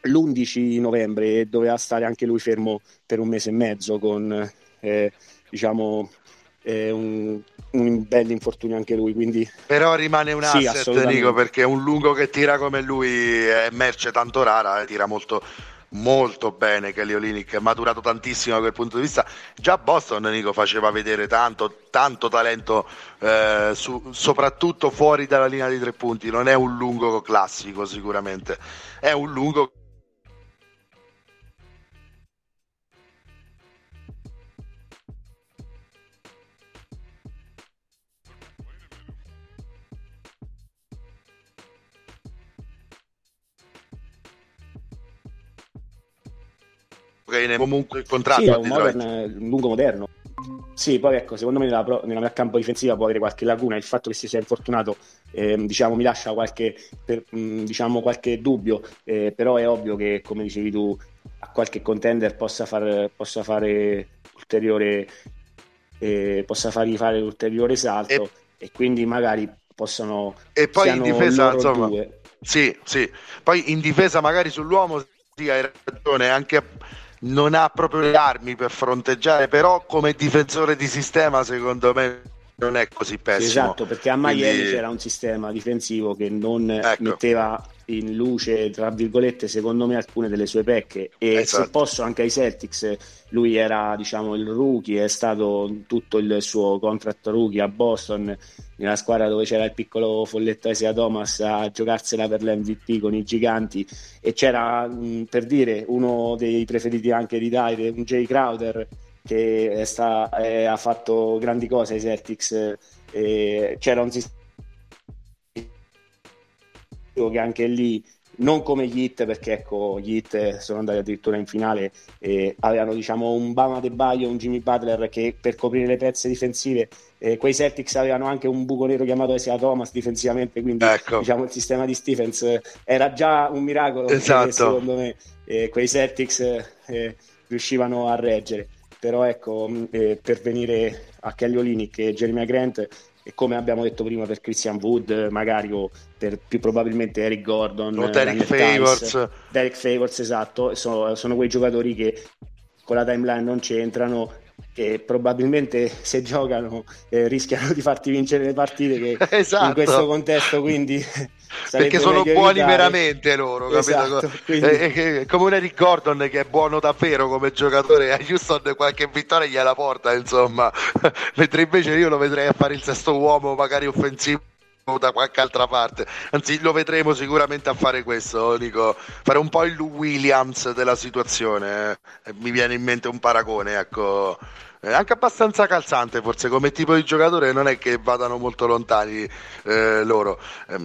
l'11 novembre e doveva stare anche lui fermo per un mese e mezzo con eh, diciamo eh, un, un bel infortunio anche lui quindi però rimane un sì, asset Nico perché un lungo che tira come lui è merce tanto rara eh, tira molto molto bene Kelly Olinick è maturato tantissimo da quel punto di vista. Già Boston Nico faceva vedere tanto, tanto talento eh, su, soprattutto fuori dalla linea di tre punti. Non è un lungo classico sicuramente. È un lungo che comunque il contratto sì, è un, modern, un lungo moderno sì, poi ecco, secondo me nella, nella mia campo difensiva può avere qualche laguna. Il fatto che si sia infortunato, eh, diciamo, mi lascia qualche, per, mh, mm, diciamo, qualche dubbio, eh, però è ovvio che, come dicevi tu, a qualche contender possa, far, possa fare ulteriore, eh, possa fargli fare ulteriore salto e, e quindi magari possano... E poi in difesa, insomma... Due. Sì, sì. Poi in difesa magari sull'uomo, sì, hai ragione, anche non ha proprio le armi per fronteggiare, però come difensore di sistema secondo me non è così pessimo. Esatto, perché a Miami Quindi... c'era un sistema difensivo che non ecco. metteva in luce, tra virgolette, secondo me alcune delle sue pecche e esatto. se posso anche ai Celtics lui era diciamo il rookie, è stato tutto il suo contract rookie a Boston nella squadra dove c'era il piccolo folletto Asia Thomas a giocarsela per l'MVP con i giganti e c'era per dire uno dei preferiti anche di Dai, un Jay Crowder che sta, eh, ha fatto grandi cose ai Celtics eh, c'era un sistema che anche lì non come gli Hit perché ecco gli Hit sono andati addirittura in finale e avevano diciamo un Bama De Baio un Jimmy Butler che per coprire le pezze difensive eh, quei Celtics avevano anche un buco nero chiamato Esia Thomas difensivamente quindi ecco. diciamo il sistema di Stephens era già un miracolo esatto. secondo me eh, quei Celtics eh, riuscivano a reggere però ecco eh, per venire a Kelly Olinick e Jeremy Grant e come abbiamo detto prima per Christian Wood magari o per più probabilmente Eric Gordon o Derek Favors. Derek Favors esatto. Sono, sono quei giocatori che con la timeline non c'entrano che probabilmente se giocano eh, rischiano di farti vincere le partite che [LAUGHS] esatto. in questo contesto quindi perché sono buoni evitare. veramente loro esatto, quindi... è, è, come un Eric Gordon che è buono davvero come giocatore a Houston qualche vittoria gliela porta insomma [LAUGHS] mentre invece io lo vedrei a fare il sesto uomo magari offensivo da qualche altra parte. Anzi, lo vedremo sicuramente a fare questo, Nico. Fare un po' il Williams della situazione. Eh. Mi viene in mente un paragone, ecco. È anche abbastanza calzante, forse come tipo di giocatore non è che vadano molto lontani eh, loro. Eh,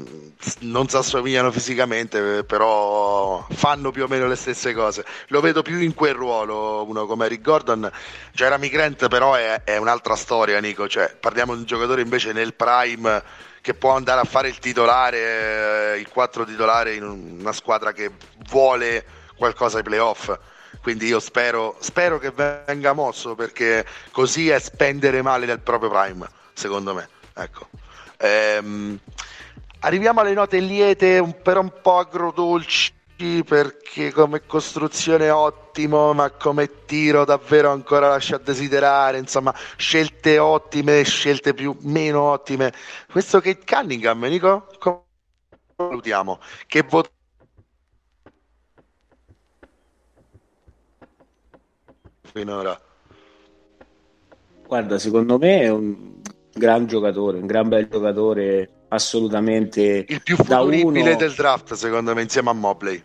non si assomigliano fisicamente, però fanno più o meno le stesse cose. Lo vedo più in quel ruolo, uno come Eric Gordon. Jeremy Grant però è, è un'altra storia, Nico. Cioè, parliamo di un giocatore invece nel prime che può andare a fare il titolare, eh, il 4 titolare in una squadra che vuole qualcosa ai playoff quindi io spero, spero che venga mosso perché così è spendere male nel proprio prime, secondo me. Ecco. Ehm, arriviamo alle note liete, però un po' agrodolci perché come costruzione ottimo, ma come tiro davvero ancora lascia desiderare, insomma, scelte ottime, scelte più meno ottime. Questo Kate Cunningham, Nico, come valutiamo? Che voto finora? Guarda, secondo me è un gran giocatore, un gran bel giocatore, assolutamente il più futuribile uno... del draft, secondo me, insieme a Mobley.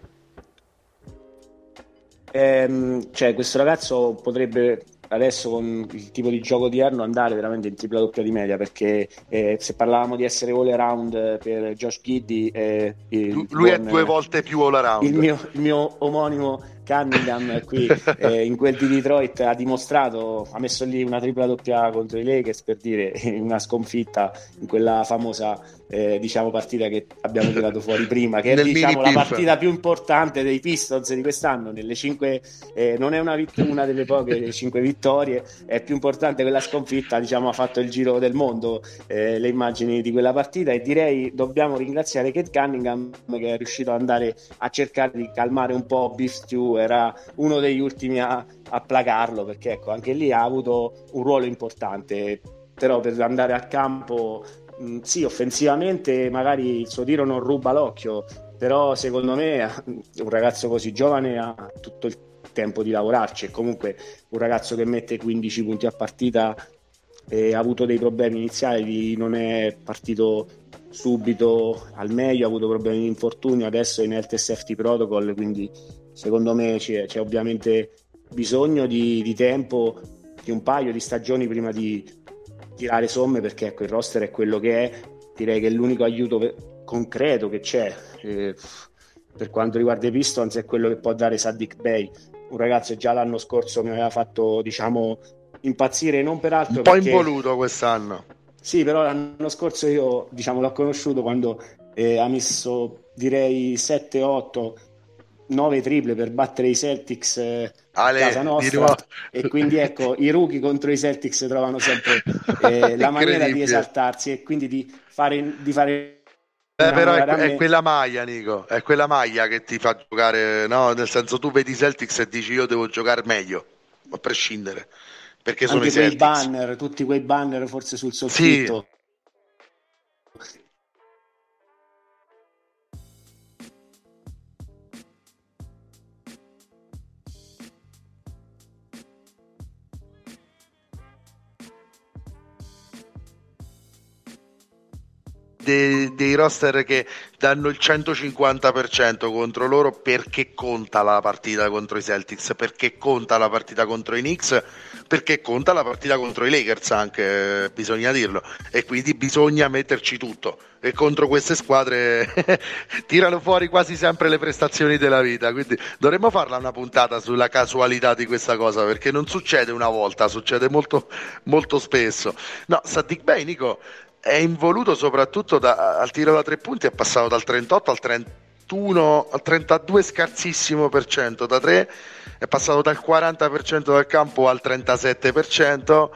Ehm, cioè, questo ragazzo potrebbe adesso con il tipo di gioco di Arno andare veramente in tripla doppia di media perché eh, se parlavamo di essere all around per Josh Giddy eh, lui buon, è due volte più all around il mio, il mio omonimo Cunningham qui [LAUGHS] eh, in quel di Detroit ha dimostrato, ha messo lì una tripla doppia contro i Lakers per dire [LAUGHS] una sconfitta in quella famosa eh, diciamo partita che abbiamo tirato fuori [LAUGHS] prima, che è diciamo, la partita più importante dei Pistons di quest'anno. Nelle cinque, eh, non è una, vitt- una, delle poche cinque vittorie, è più importante quella sconfitta. Diciamo, ha fatto il giro del mondo eh, le immagini di quella partita. E direi dobbiamo ringraziare Kate Cunningham che è riuscito ad andare a cercare di calmare un po' Beef Stew. Era uno degli ultimi a, a placarlo perché ecco, anche lì ha avuto un ruolo importante. Però per andare al campo mh, sì, offensivamente magari il suo tiro non ruba l'occhio, però secondo me [LAUGHS] un ragazzo così giovane ha tutto il tempo di lavorarci. E comunque un ragazzo che mette 15 punti a partita e ha avuto dei problemi iniziali, non è partito subito al meglio, ha avuto problemi di infortunio, adesso è in health safety protocol, quindi secondo me c'è, c'è ovviamente bisogno di, di tempo, di un paio di stagioni prima di, tirare somme perché ecco, il roster è quello che è, direi che l'unico aiuto per, concreto che c'è eh, per quanto riguarda i Pistons è quello che può dare Sadik Bey, un ragazzo che già l'anno scorso mi aveva fatto diciamo impazzire non peraltro un po' perché... involuto quest'anno. Sì però l'anno scorso io diciamo l'ho conosciuto quando eh, ha messo direi 7-8 9 triple per battere i Celtics eh, Ale, casa nostra e quindi ecco i rookie contro i Celtics trovano sempre eh, la [LAUGHS] maniera di esaltarsi e quindi di fare, di fare Beh, però è, è, quella maglia, Nico, è quella maglia che ti fa giocare, no? Nel senso, tu vedi i Celtics e dici io devo giocare meglio, a prescindere, perché sono Anche i Celtics. banner, tutti quei banner forse sul soffitto. Sì. Dei, dei roster che danno il 150% contro loro perché conta la partita contro i Celtics, perché conta la partita contro i Knicks, perché conta la partita contro i Lakers anche, bisogna dirlo, e quindi bisogna metterci tutto. E contro queste squadre [LAUGHS] tirano fuori quasi sempre le prestazioni della vita. Quindi dovremmo farla una puntata sulla casualità di questa cosa, perché non succede una volta, succede molto, molto spesso. No, Sadik Bey, Nico, è involuto soprattutto da, al tiro da tre punti, è passato dal 38 al 31 al 32 scarsissimo per cento da tre, è passato dal 40% del campo al 37%.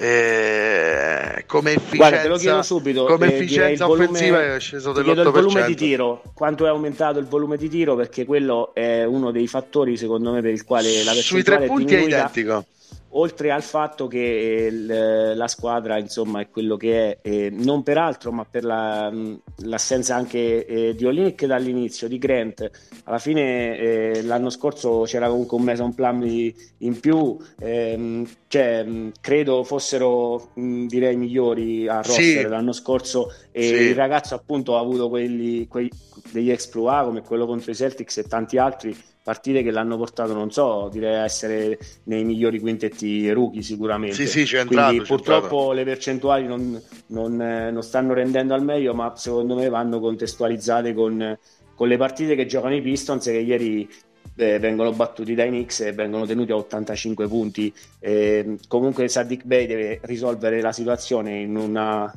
Eh, come efficienza, Guarda, subito, come eh, efficienza offensiva volume, è sceso dell'8%. il volume di tiro, quanto è aumentato il volume di tiro? Perché quello è uno dei fattori, secondo me, per il quale la Sui tre punti è, è identico oltre al fatto che eh, la squadra insomma è quello che è, eh, non per altro ma per la, l'assenza anche eh, di Olinick dall'inizio, di Grant, alla fine eh, l'anno scorso c'era comunque un Mason Plumlee in più, ehm, cioè, credo fossero direi migliori a roster sì. l'anno scorso e sì. il ragazzo appunto ha avuto quelli, quei, degli exploit come quello contro i Celtics e tanti altri partite che l'hanno portato, non so, direi a essere nei migliori quintetti rookie sicuramente. Sì, sì, c'è entrato, Quindi c'è purtroppo entrato. le percentuali non, non, eh, non stanno rendendo al meglio, ma secondo me vanno contestualizzate con, con le partite che giocano i Pistons che ieri eh, vengono battuti dai Knicks e vengono tenuti a 85 punti. Eh, comunque Sadiq Bey deve risolvere la situazione in una,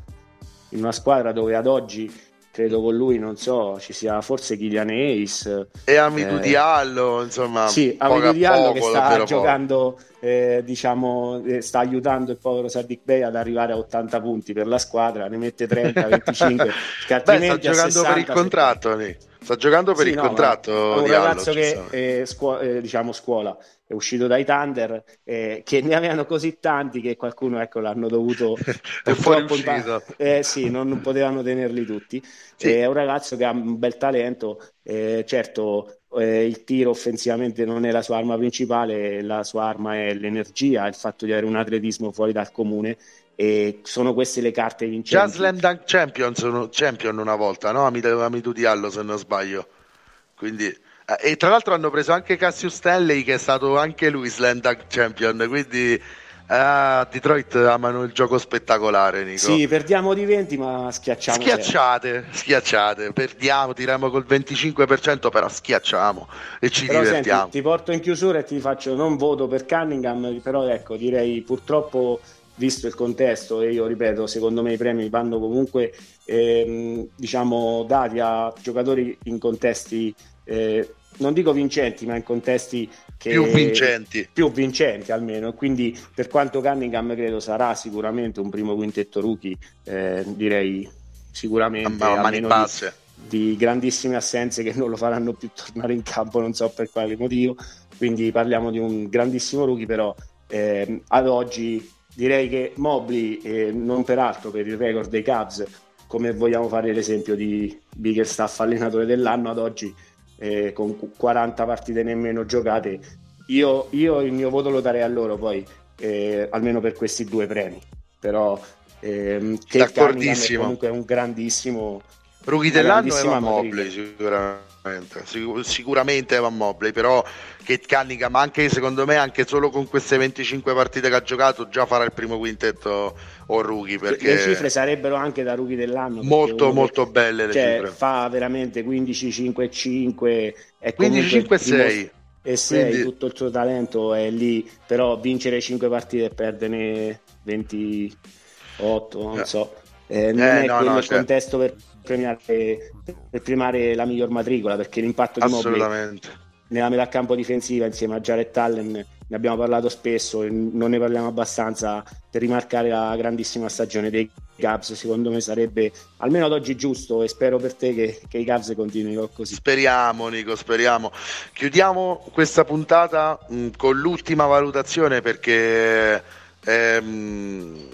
in una squadra dove ad oggi credo con lui, non so, ci sia forse Kylian Hayes e Amidou eh, Diallo, insomma, sì, Amidou Diallo poco, che sta giocando, eh, diciamo, eh, sta aiutando il povero Sadiq Bey ad arrivare a 80 punti per la squadra, ne mette 30, 25, che Beh, sta giocando per il 60, contratto, lì. Sta giocando per Sì, il no, contratto è un Diallo, ragazzo che scuo- eh, diciamo scuola è uscito dai Thunder eh, che ne avevano così tanti che qualcuno ecco l'hanno dovuto [LAUGHS] purtroppo eh, sì non, potevano tenerli tutti Sì. Eh, è un ragazzo che ha un bel talento eh, certo eh, il tiro offensivamente non è la sua arma principale la sua arma è l'energia il fatto di avere un atletismo fuori dal comune e sono queste le carte Già vincenti Slam Dunk Champions, uno- Champion una volta, no? Amidou Diallo se non sbaglio. Quindi, e tra l'altro hanno preso anche Cassius Stanley che è stato anche lui Slam Dunk Champion, quindi eh, a Detroit amano il gioco spettacolare, Nico. sì perdiamo di 20 ma schiacciamo. Schiacciate, schiacciate, perdiamo, tiriamo col 25%, però schiacciamo e ci Però senti, divertiamo. ti porto in chiusura e ti faccio non voto per Cunningham, però ecco, direi purtroppo visto il contesto e io ripeto, secondo me i premi vanno comunque ehm, diciamo dati a giocatori in contesti eh, non dico vincenti, ma in contesti che Più vincenti. più vincenti almeno. Quindi per quanto Cunningham credo sarà sicuramente un primo quintetto rookie, eh, direi sicuramente A mani di- di grandissime assenze che non lo faranno più tornare in campo, non so per quale motivo. Quindi parliamo di un grandissimo rookie, però ehm, ad oggi direi che Mobley, eh, non peraltro per il record dei Cavs, come vogliamo fare l'esempio di Bickerstaff allenatore dell'anno ad oggi, eh, con qu- 40 partite nemmeno giocate, io, io il mio voto lo darei a loro poi, eh, almeno per questi due premi. Però ehm, che Cunningham è comunque un grandissimo Rookie dell'anno grandissima Evan Mobley sicuramente. Sic- sicuramente Evan Mobley però Kate Cunningham anche secondo me anche solo con queste 25 partite che ha giocato già farà il primo quintetto o rookie perché le cifre sarebbero anche da rookie dell'anno molto che- molto belle le cioè, cifre. fa veramente 15 5 e 6 e 15 5 e 6 e 6 Quindi- tutto il suo talento è lì però vincere 5 partite e perderne 28 non Eh. so eh, non Eh, è no, quello no, il cioè- contesto per premiare, per premiare la miglior matricola perché l'impatto di Mobley nella metà campo difensiva insieme a Jared Allen ne abbiamo parlato spesso e non ne parliamo abbastanza per rimarcare la grandissima stagione dei Cavs. Secondo me sarebbe almeno ad oggi giusto e spero per te che, che i Cavs continuino così. Speriamo, Nico, speriamo. Chiudiamo questa puntata mh, con l'ultima valutazione perché ehm,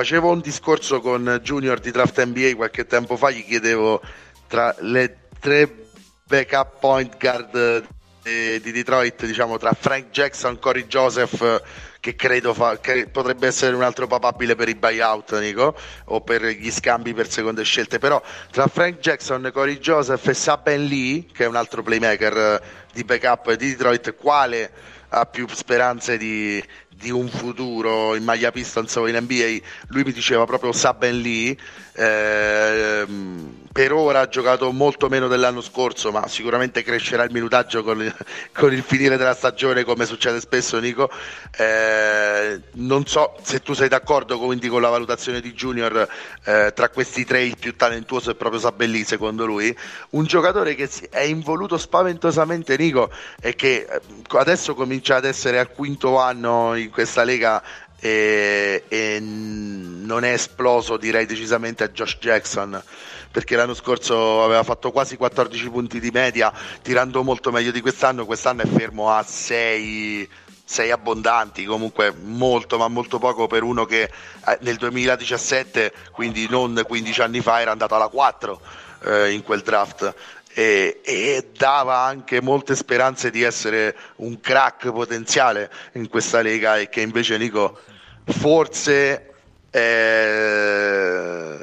facevo un discorso con Junior di Draft NBA qualche tempo fa, gli chiedevo tra le tre backup point guard di Detroit, diciamo tra Frank Jackson, Corey Joseph, che credo fa- che potrebbe essere un altro papabile per i buyout, Nico, o per gli scambi per seconde scelte, però tra Frank Jackson, Corey Joseph e Saben Lee, che è un altro playmaker di backup di Detroit, quale ha più speranze di, di un futuro in maglia Pistons o in NBA? Lui mi diceva proprio Saben Lee. ehm, per ora ha giocato molto meno dell'anno scorso, ma sicuramente crescerà il minutaggio con il, con il finire della stagione, come succede spesso, Nico. Eh, non so se tu sei d'accordo quindi con la valutazione di Junior eh, tra questi tre il più talentuoso è proprio Sabelli secondo lui un giocatore che è involuto spaventosamente Nico e che eh, adesso comincia ad essere al quinto anno in questa lega e, e non è esploso direi decisamente a Josh Jackson perché l'anno scorso aveva fatto quasi 14 punti di media tirando molto meglio di quest'anno. Quest'anno è fermo a 6 6 abbondanti, comunque molto ma molto poco per uno che eh, nel 2017, quindi non 15 anni fa, era andato alla 4 eh, in quel draft. E, e dava anche molte speranze di essere un crack potenziale in questa lega e che invece Nico forse eh,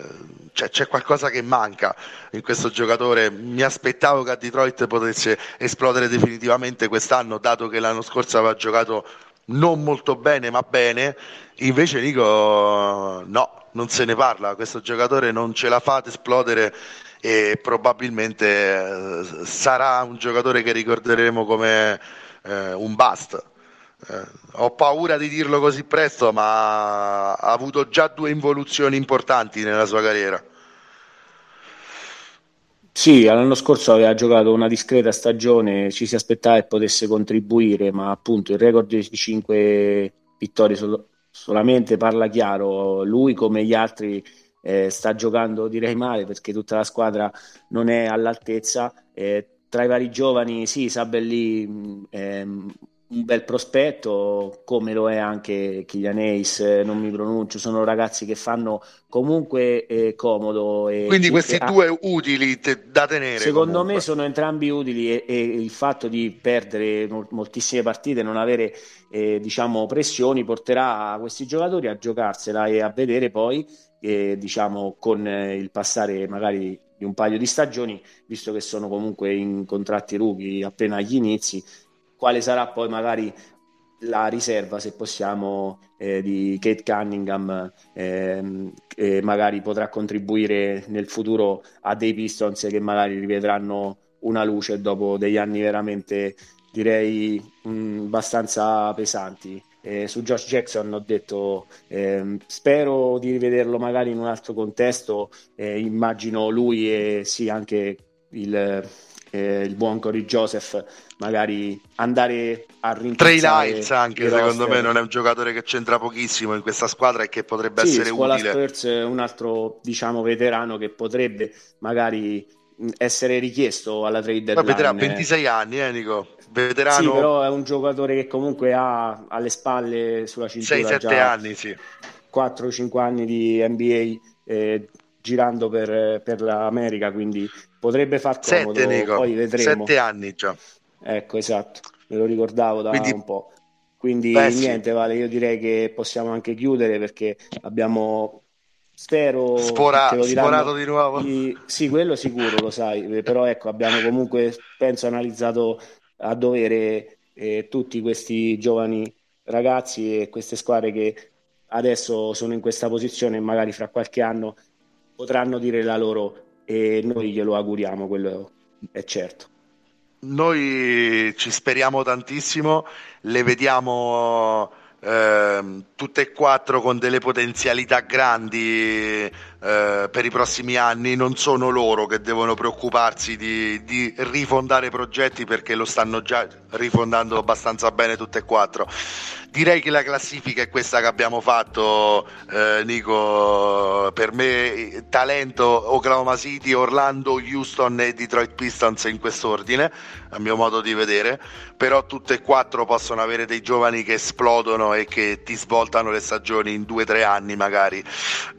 cioè, c'è qualcosa che manca in questo giocatore. Mi aspettavo che a Detroit potesse esplodere definitivamente quest'anno, dato che l'anno scorso aveva giocato non molto bene, ma bene. Invece Nico no, non se ne parla. Questo giocatore non ce la fa ad esplodere e probabilmente eh, sarà un giocatore che ricorderemo come eh, un bust. Eh, ho paura di dirlo così presto, ma ha avuto già due involuzioni importanti nella sua carriera. Sì, l'anno scorso aveva giocato una discreta stagione, ci si aspettava che potesse contribuire, ma appunto il record di 5 vittorie sol- solamente parla chiaro, lui come gli altri eh, sta giocando direi male perché tutta la squadra non è all'altezza. Eh, tra i vari giovani, sì, Sabelli mm, un bel prospetto, come lo è anche Kylian Ace, eh, non mi pronuncio, sono ragazzi che fanno comunque eh, comodo. E Quindi questi ha... due utili te, da tenere? Secondo comunque. me sono entrambi utili e, e, il fatto di perdere moltissime partite, non avere eh, diciamo, pressioni, porterà questi giocatori a giocarsela e a vedere poi, eh, diciamo, con il passare magari di un paio di stagioni, visto che sono comunque in contratti rookie appena agli inizi, quale sarà poi magari la riserva, se possiamo, eh, di Kate Cunningham, ehm, che magari potrà contribuire nel futuro a dei Pistons che magari rivedranno una luce dopo degli anni veramente, direi, mh, abbastanza pesanti. Eh, su Josh Jackson ho detto eh, spero di rivederlo magari in un altro contesto, eh, immagino lui e sì anche il eh, il buon Cory Joseph magari andare a rinforzare Trey Lyles anche secondo me non è un giocatore che c'entra pochissimo in questa squadra e che potrebbe sì, essere Scuola utile. Spurs è un altro diciamo veterano che potrebbe magari essere richiesto alla trade deadline vedrà 26 anni eh Nico. Veterano sì però è un giocatore che comunque ha alle spalle sulla cintura 6-7 anni sì. 4-5 anni di NBA eh, girando per, per l'America quindi potrebbe far comodo, Sette, Nico. poi vedremo. Sette anni già. Ecco, esatto, me lo ricordavo da Quindi... un po'. Quindi Beh, niente, sì. Vale, io direi che possiamo anche chiudere perché abbiamo spero Spora, sporato di nuovo. Di... Sì, quello sicuro, lo sai, però ecco, abbiamo comunque penso analizzato a dovere eh, tutti questi giovani ragazzi e queste squadre che adesso sono in questa posizione e magari fra qualche anno potranno dire la loro e noi glielo auguriamo, quello è certo. Noi ci speriamo tantissimo, le vediamo eh, tutte e quattro con delle potenzialità grandi eh, per i prossimi anni. Non sono loro che devono preoccuparsi di, di rifondare progetti perché lo stanno già rifondando abbastanza bene tutte e quattro direi che la classifica è questa che abbiamo fatto, eh, Nico. Per me, talento Oklahoma City, Orlando, Houston e Detroit Pistons in quest'ordine, a mio modo di vedere. Però tutte e quattro possono avere dei giovani che esplodono e che ti svoltano le stagioni in due o tre anni, magari.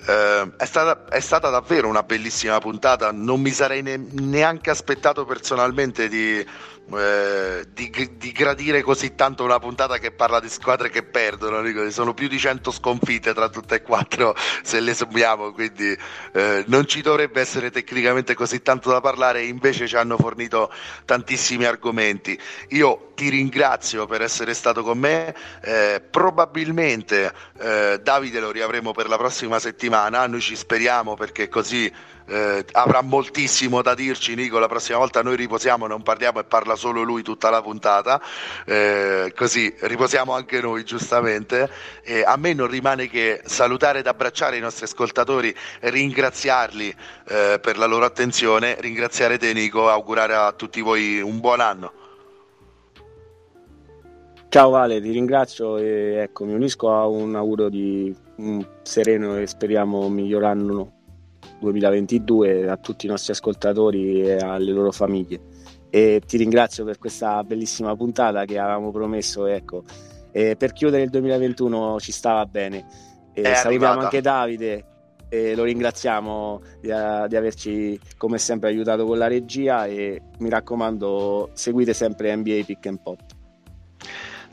Eh, è, stata, è, stata, davvero una bellissima puntata. Non mi sarei ne, neanche aspettato personalmente di eh, di, di, gradire così tanto una puntata che parla di squadre che perdono. Dico, sono più di 100 sconfitte tra tutte e quattro se le sommiamo, quindi eh, non ci dovrebbe essere tecnicamente così tanto da parlare, invece ci hanno fornito tantissimi argomenti. Io ti ringrazio per essere stato con me, eh, probabilmente eh, Davide lo riavremo per la prossima settimana, noi ci speriamo perché così eh, avrà moltissimo da dirci Nico la prossima volta noi riposiamo non parliamo e parla solo lui tutta la puntata. Eh, così riposiamo anche noi giustamente. E a me non rimane che salutare ed abbracciare i nostri ascoltatori ringraziarli eh, per la loro attenzione. Ringraziare te Nico augurare a tutti voi un buon anno. Ciao Vale, ti ringrazio e ecco, mi unisco a un augurio di un sereno e speriamo miglior anno 2022 a tutti i nostri ascoltatori e alle loro famiglie. E ti ringrazio per questa bellissima puntata che avevamo promesso. Ecco. E per chiudere il 2021 ci stava bene. E salutiamo arrivata. anche Davide e lo ringraziamo di, di, averci come sempre aiutato con la regia e mi raccomando seguite sempre NBA Pick and Pop.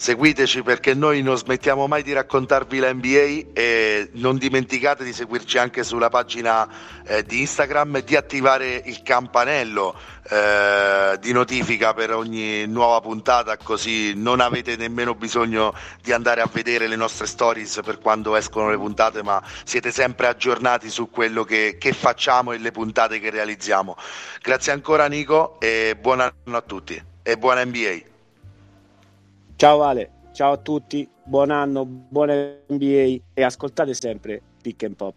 Seguiteci perché noi non smettiamo mai di raccontarvi la NBA e non dimenticate di seguirci anche sulla pagina eh, di Instagram e di attivare il campanello eh, di notifica per ogni nuova puntata così non avete nemmeno bisogno di andare a vedere le nostre stories per quando escono le puntate ma siete sempre aggiornati su quello che, che facciamo e le puntate che realizziamo. Grazie ancora Nico e buon anno a tutti e buona NBA ciao Ale ciao a tutti buon anno buona NBA e ascoltate sempre Pick and Pop